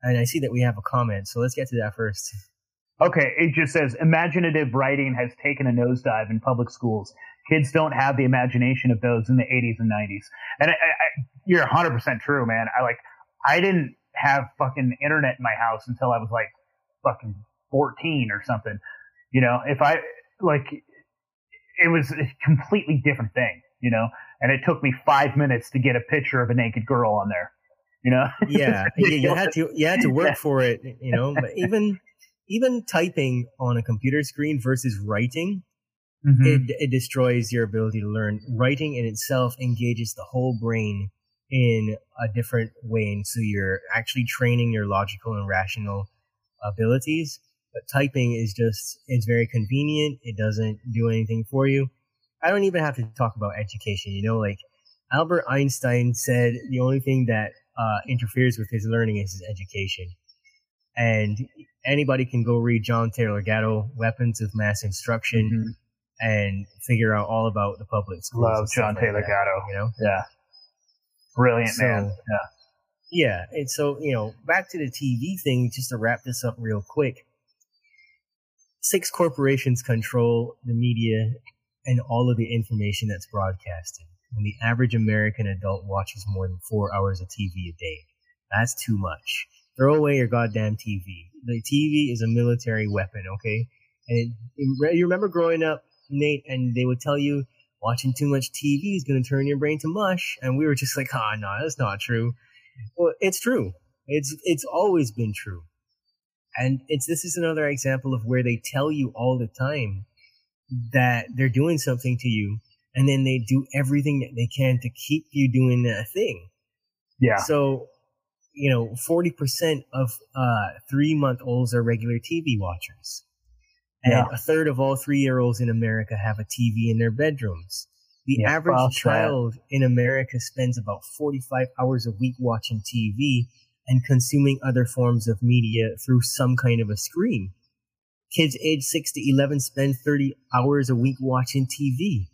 And I see that we have a comment, so let's get to that first. Okay, it just says imaginative writing has taken a nosedive in public schools. Kids don't have the imagination of those in the 80s and 90s. And I, I, you're 100% true, man. I like, I didn't have fucking internet in my house until I was like fucking 14 or something. You know, if I like, it was a completely different thing, you know, and it took me five minutes to get a picture of a naked girl on there, you know? Yeah. you had to, you had to work for it, you know, but even, even typing on a computer screen versus writing, mm-hmm. it, it destroys your ability to learn. Writing in itself engages the whole brain in a different way. And so you're actually training your logical and rational abilities. But typing is just, it's very convenient. It doesn't do anything for you. I don't even have to talk about education. You know, like Albert Einstein said the only thing that uh, interferes with his learning is his education. And anybody can go read John Taylor Gatto, Weapons of Mass Instruction, mm-hmm. and figure out all about the public schools. Love John Taylor like Gatto. You know? Yeah. Brilliant so, man. Yeah. Yeah. And so, you know, back to the TV thing, just to wrap this up real quick. Six corporations control the media and all of the information that's broadcasted. When the average American adult watches more than four hours of TV a day, that's too much. Throw away your goddamn TV. The TV is a military weapon, okay? And it, you remember growing up, Nate, and they would tell you watching too much TV is going to turn your brain to mush. And we were just like, ah, oh, no, that's not true. Well, it's true. It's, it's always been true. And it's, this is another example of where they tell you all the time that they're doing something to you and then they do everything that they can to keep you doing that thing. Yeah. So, you know, 40% of, uh, three month olds are regular TV watchers. And yeah. a third of all three year olds in America have a TV in their bedrooms. The yeah, average child that. in America spends about 45 hours a week watching TV and consuming other forms of media through some kind of a screen. Kids age 6 to 11 spend 30 hours a week watching TV.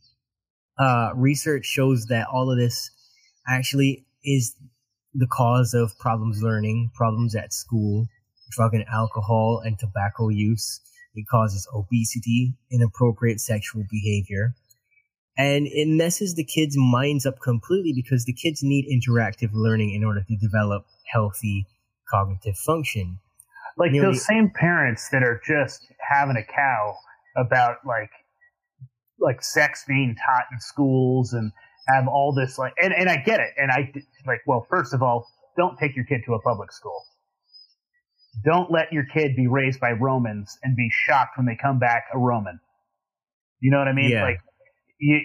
Uh, research shows that all of this actually is the cause of problems learning, problems at school, drug and alcohol and tobacco use, It causes obesity, inappropriate sexual behavior, and it messes the kids' minds up completely because the kids need interactive learning in order to develop healthy cognitive function. Like those same parents that are just having a cow about like like sex being taught in schools and have all this like and, and I get it. And I like well first of all don't take your kid to a public school. Don't let your kid be raised by Romans and be shocked when they come back a Roman. You know what I mean? Yeah. like you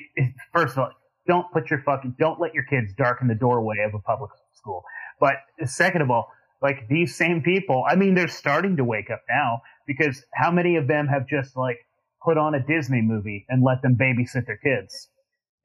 first of all don't put your fucking don't let your kids darken the doorway of a public school. But second of all like these same people i mean they're starting to wake up now because how many of them have just like put on a disney movie and let them babysit their kids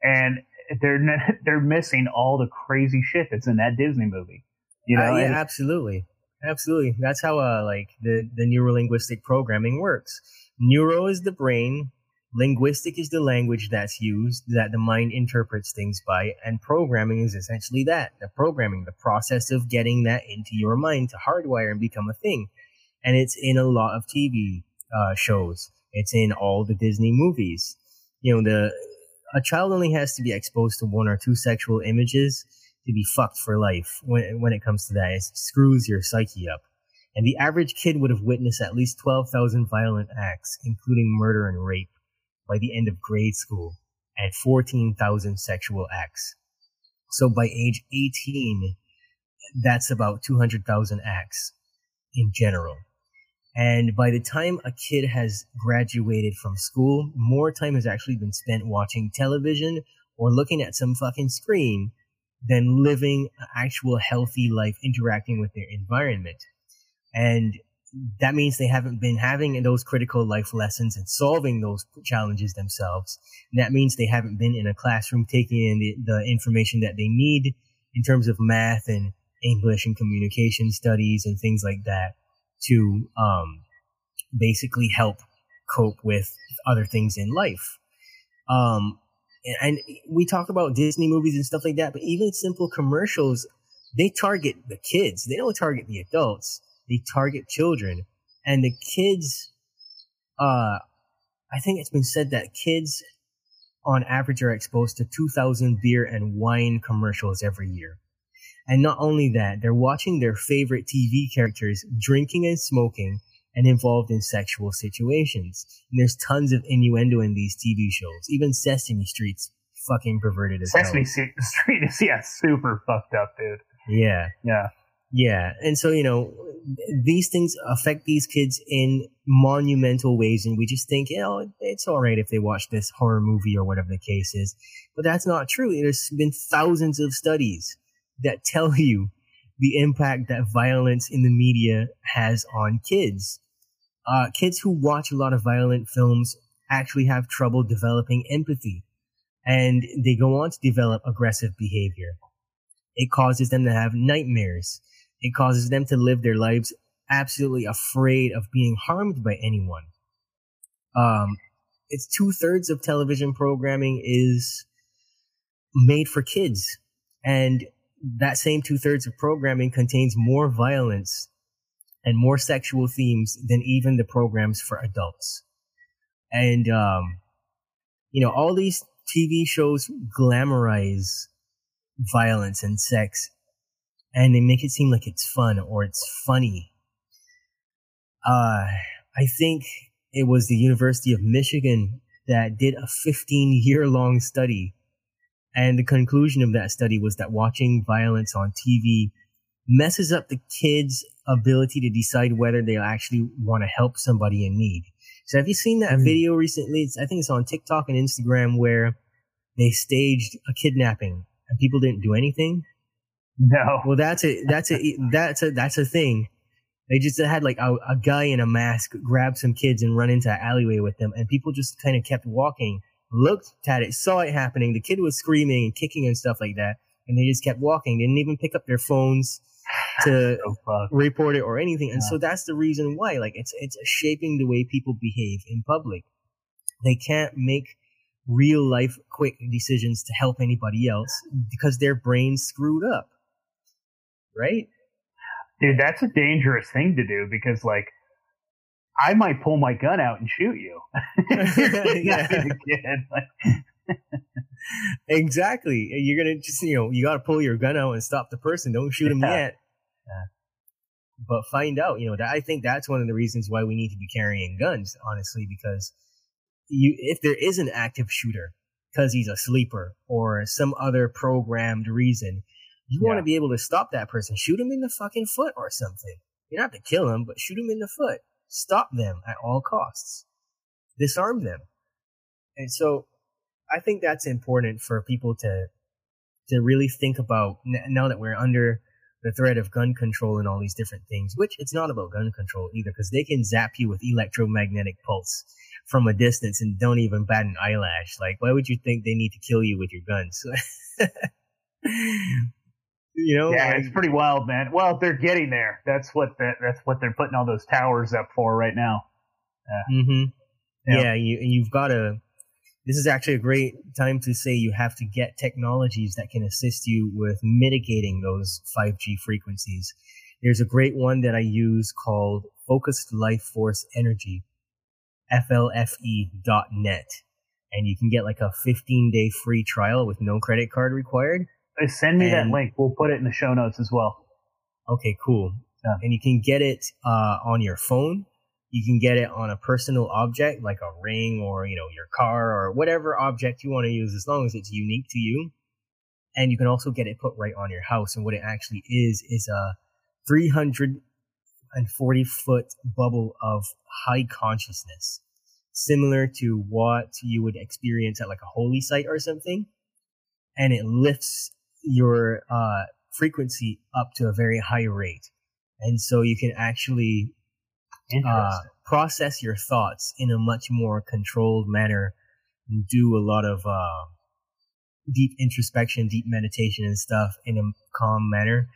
and they're they're missing all the crazy shit that's in that disney movie you know Uh, yeah, and- absolutely, absolutely. That's how uh, like the the neurolinguistic programming works. Neuro is the brain, linguistic is the language that's used that the mind interprets things by, and programming is essentially that the programming, the process of getting that into your mind to hardwire and become a thing. And it's in a lot of TV uh, shows. It's in all the Disney movies. You know, the a child only has to be exposed to one or two sexual images to be fucked for life when, when it comes to that. It screws your psyche up. And the average kid would have witnessed at least 12,000 violent acts, including murder and rape, by the end of grade school, and 14,000 sexual acts. So by age 18, that's about 200,000 acts in general. And by the time a kid has graduated from school, more time has actually been spent watching television or looking at some fucking screen than living an actual healthy life interacting with their environment. And that means they haven't been having those critical life lessons and solving those challenges themselves. And that means they haven't been in a classroom taking in the, the information that they need in terms of math and English and communication studies and things like that to um, basically help cope with other things in life. Um, and, and we talk about Disney movies and stuff like that, but even simple commercials, they target the kids. They don't target the adults. They target children. And the kids, uh, I think it's been said that kids on average are exposed to 2,000 beer and wine commercials every year. And not only that, they're watching their favorite TV characters drinking and smoking and involved in sexual situations. And there's tons of innuendo in these TV shows. Even Sesame Street's fucking perverted as sesame hell. Street is yeah super fucked up dude Yeah. yeah Yeah. And so, you know, these things affect these kids in monumental ways. And we just think, you know, it's all right if they watch this horror movie or whatever the case is. But that's not true. There's been thousands of studies that tell you the impact that violence in the media has on kids. Uh, kids who watch a lot of violent films actually have trouble developing empathy and they go on to develop aggressive behavior. It causes them to have nightmares. It causes them to live their lives absolutely afraid of being harmed by anyone. Um, it's two thirds of television programming is made for kids. And that same two thirds of programming contains more violence and more sexual themes than even the programs for adults. And, um, you know, all these TV shows glamorize violence and sex and they make it seem like it's fun or it's funny. Uh, I think it was the University of Michigan that did a 15 year long study. And the conclusion of that study was that watching violence on TV messes up the kids' ability to decide whether they actually want to help somebody in need. So have you seen that Mm. video recently? It's, I think it's on TikTok and Instagram where they staged a kidnapping and people didn't do anything. No Well, that's a that's a that's a that's a thing. They just had like a, a guy in a mask grab some kids and run into an alleyway with them, and people just kind of kept walking, looked at it, saw it happening. The kid was screaming and kicking and stuff like that, and they just kept walking. They didn't even pick up their phones to oh, so report it or anything. And Yeah. so that's the reason why. Like it's it's shaping the way people behave in public. They can't make real life quick decisions to help anybody else because their brain's screwed up. Right? dude that's a dangerous thing to do because like I might pull my gun out and shoot you. yeah. exactly. You're gonna just you know you got to pull your gun out and stop the person. Don't shoot him Yeah. yet. But find out. You know that I think that's one of the reasons why we need to be carrying guns. Honestly, because you if there is an active shooter because he's a sleeper or some other programmed reason, you want to be able to stop that person. Shoot him in the fucking foot or something. You don't have to kill him, but shoot him in the foot. Stop them at all costs. Disarm them. And so I think that's important for people to to really think about now that we're under the threat of gun control and all these different things, which it's not about gun control either, because they can zap you with electromagnetic pulse from a distance and don't even bat an eyelash. Like, why would you think they need to kill you with your guns? you know, Yeah, like- it's pretty wild, man. Well, they're getting there. That's what that, that's what they're putting all those towers up for right now. hmm Yeah. Yeah, you and you've got to. This is actually a great time to say you have to get technologies that can assist you with mitigating those 5G frequencies. There's a great one that I use called Focused Life Force Energy, FLFE.net. And you can get like a 15 day free trial with no credit card required. Send me that link. We'll put it in the show notes as well. Okay, cool. Yeah. And you can get it uh, on your phone. You can get it on a personal object like a ring or you know your car or whatever object you want to use, as long as it's unique to you. And you can also get it put right on your house. And what it actually is is a 340 foot bubble of high consciousness, similar to what you would experience at like a holy site or something. And it lifts your uh, frequency up to a very high rate. And so you can actually uh, process your thoughts in a much more controlled manner and do a lot of uh, deep introspection, deep meditation and stuff in a calm manner.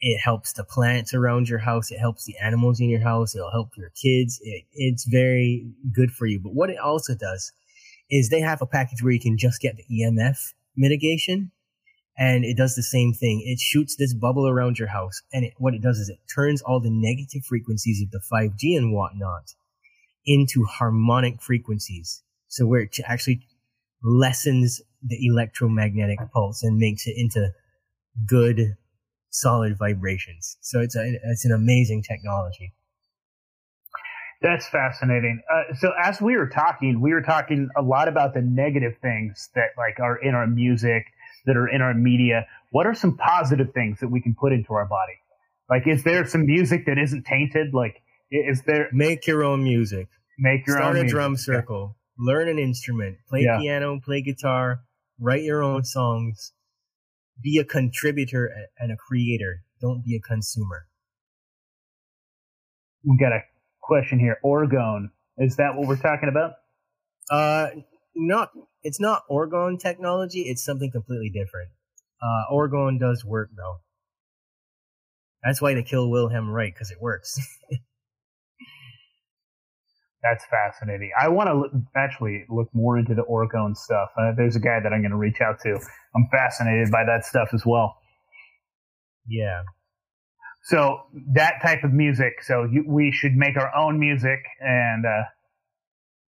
It helps the plants around your house. It helps the animals in your house. It'll help your kids. It, it's very good for you. But what it also does is they have a package where you can just get the EMF mitigation and it does the same thing. It shoots this bubble around your house, and it, what it does is it turns all the negative frequencies of the 5G and whatnot into harmonic frequencies. So where it actually lessens the electromagnetic pulse and makes it into good, solid vibrations. So it's a, it's an amazing technology. That's fascinating. Uh, so as we were talking, we were talking a lot about the negative things that like are in our music, that are in our media. What are some positive things that we can put into our body? Like, is there some music that isn't tainted? Like, is there Make your own music. make your Start own a music? drum circle. Learn an instrument. Play Yeah. piano. Play guitar. Write your own songs. Be a contributor and a creator. Don't be a consumer. We got a question here. Orgone. Is that what we're talking about? Uh, not. It's not orgone technology. It's something completely different. Uh, orgone does work though. That's why they kill Wilhelm Reich because it works. That's fascinating. I want to look, actually look more into the orgone stuff. Uh, there's a guy that I'm going to reach out to. I'm fascinated by that stuff as well. yeah. So that type of music. So you, we should make our own music, and uh,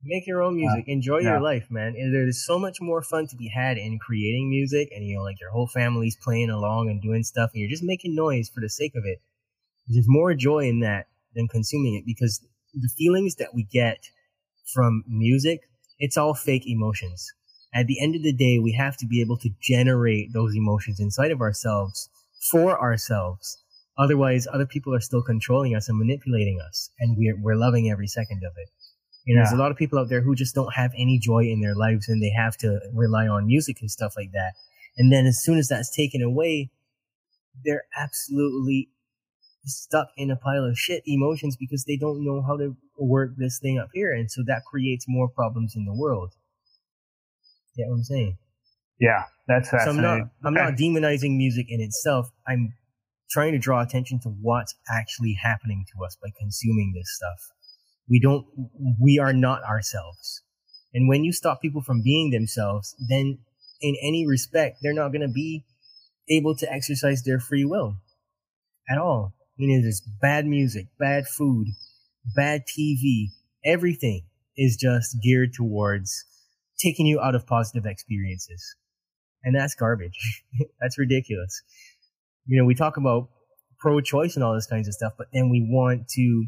Make your own music. Uh, Enjoy yeah. your life, man. And there's so much more fun to be had in creating music, and you know, like your whole family's playing along and doing stuff, and you're just making noise for the sake of it. There's more joy in that than consuming it because the feelings that we get from music, it's all fake emotions. At the end of the day, we have to be able to generate those emotions inside of ourselves for ourselves. Otherwise, other people are still controlling us and manipulating us, and we're we're loving every second of it. You know, there's a lot of people out there who just don't have any joy in their lives, and they have to rely on music and stuff like that. And then as soon as that's taken away, they're absolutely stuck in a pile of shit emotions because they don't know how to work this thing up here, and so that creates more problems in the world. Get what I'm saying? yeah, that's So I'm fascinating. not I'm not demonizing music in itself. I'm trying to draw attention to what's actually happening to us by consuming this stuff. We don't we are not ourselves. And when you stop people from being themselves, then in any respect, they're not going to be able to exercise their free will at all. I mean, there's bad music, bad food, bad TV, Everything is just geared towards taking you out of positive experiences. And that's garbage. that's ridiculous. You know, we talk about pro choice and all this kinds of stuff, but then we want to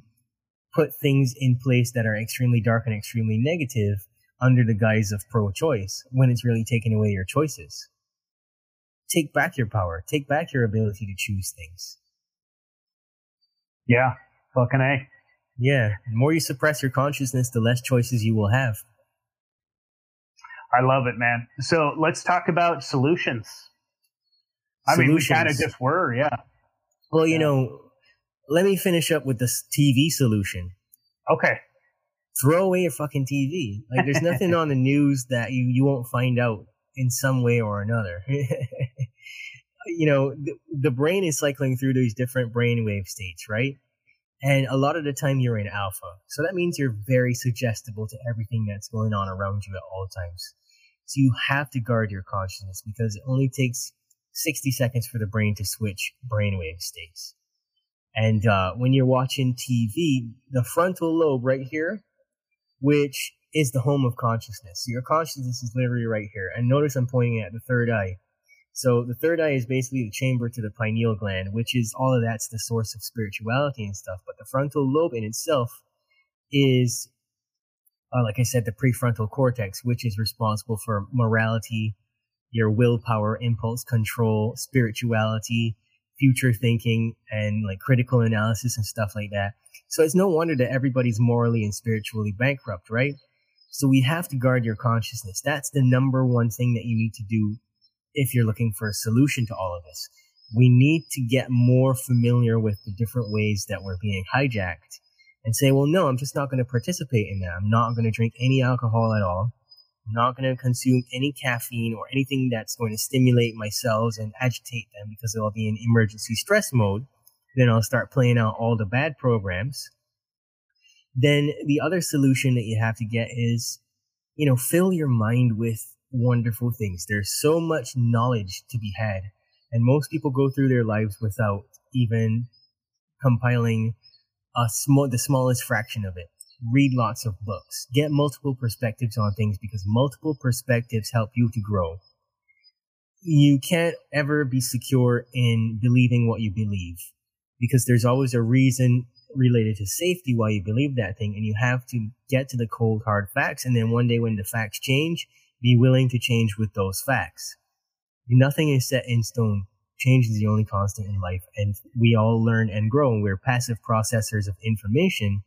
put things in place that are extremely dark and extremely negative under the guise of pro choice when it's really taking away your choices. Take back your power. Take back your ability to choose things. Yeah, fucking A. Yeah, the more you suppress your consciousness, the less choices you will have. I love it, man. So let's talk about solutions. I mean, we kind of just were, yeah. Well, you yeah. know, let me finish up with this TV solution. Okay. Throw away your fucking TV. Like, there's nothing on the news that you, you won't find out in some way or another. you know, the, the brain is cycling through these different brainwave states, right? And a lot of the time you're in alpha. So that means you're very suggestible to everything that's going on around you at all times. So you have to guard your consciousness because it only takes 60 seconds for the brain to switch brainwave states. And uh, when you're watching TV, the frontal lobe right here, which is the home of consciousness. So your consciousness is literally right here. And notice I'm pointing at the third eye. So the third eye is basically the chamber to the pineal gland, which is all of that's the source of spirituality and stuff. But the frontal lobe in itself is, uh, like I said, the prefrontal cortex, which is responsible for morality, your willpower, impulse control, spirituality, future thinking, and like critical analysis and stuff like that. So it's no wonder that everybody's morally and spiritually bankrupt, right? So we have to guard your consciousness. That's the number one thing that you need to do if you're looking for a solution to all of this. We need to get more familiar with the different ways that we're being hijacked and say, well, no, I'm just not going to participate in that. I'm not going to drink any alcohol at all. I'm not going to consume any caffeine or anything that's going to stimulate my cells and agitate them because I'll be in emergency stress mode. Then I'll start playing out all the bad programs. Then the other solution that you have to get is, you know, fill your mind with wonderful things. There's so much knowledge to be had. And most people go through their lives without even compiling a small, the smallest fraction of it read lots of books, get multiple perspectives on things because multiple perspectives help you to grow. You can't ever be secure in believing what you believe because there's always a reason related to safety why you believe that thing and you have to get to the cold hard facts and then one day when the facts change, be willing to change with those facts. Nothing is set in stone. Change is the only constant in life and we all learn and grow and we're passive processors of information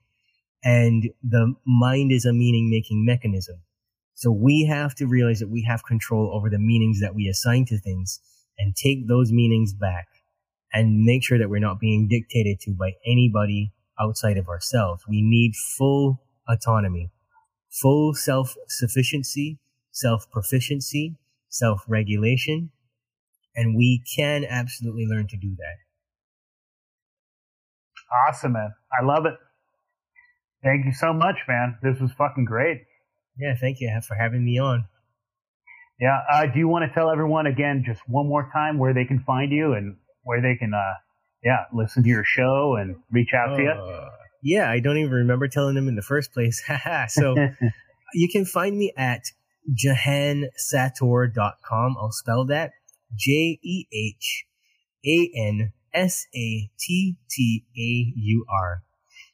and the mind is a meaning making mechanism. So we have to realize that we have control over the meanings that we assign to things and take those meanings back and make sure that we're not being dictated to by anybody outside of ourselves. We need full autonomy, full self sufficiency, self proficiency, self regulation, and we can absolutely learn to do that. Awesome, man. I love it. Thank you so much, man. This was fucking great. Yeah, thank you for having me on. Yeah, uh, do you want to tell everyone again, just one more time, where they can find you and where they can, uh, yeah, listen to your show and reach out uh, to you? Yeah, I don't even remember telling them in the first place. so you can find me at jehansattaur.com. I'll spell that J E H A N S A T T A U R.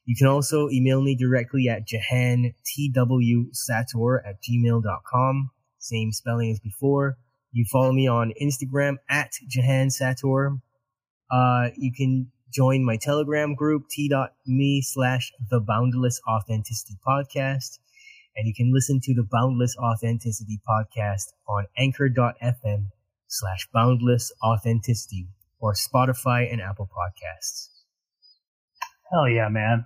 You can also email me directly at jehantwsattaur at gmail.com. Same spelling as before. You follow me on Instagram at jehansattaur. Uh, you can join my Telegram group, t.me slash the Boundless Authenticity Podcast. And you can listen to the Boundless Authenticity Podcast on anchor.fm slash boundless authenticity or Spotify and Apple Podcasts. Hell yeah, man.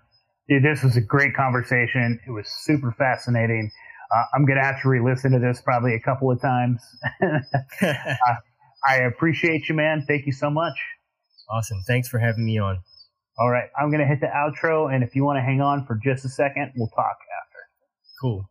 Dude, this was a great conversation. It was super fascinating. Uh, I'm going to have to re listen to this probably a couple of times. uh, I appreciate you, man. Thank you so much. Awesome. Thanks for having me on. All right. I'm going to hit the outro. And if you want to hang on for just a second, we'll talk after. Cool.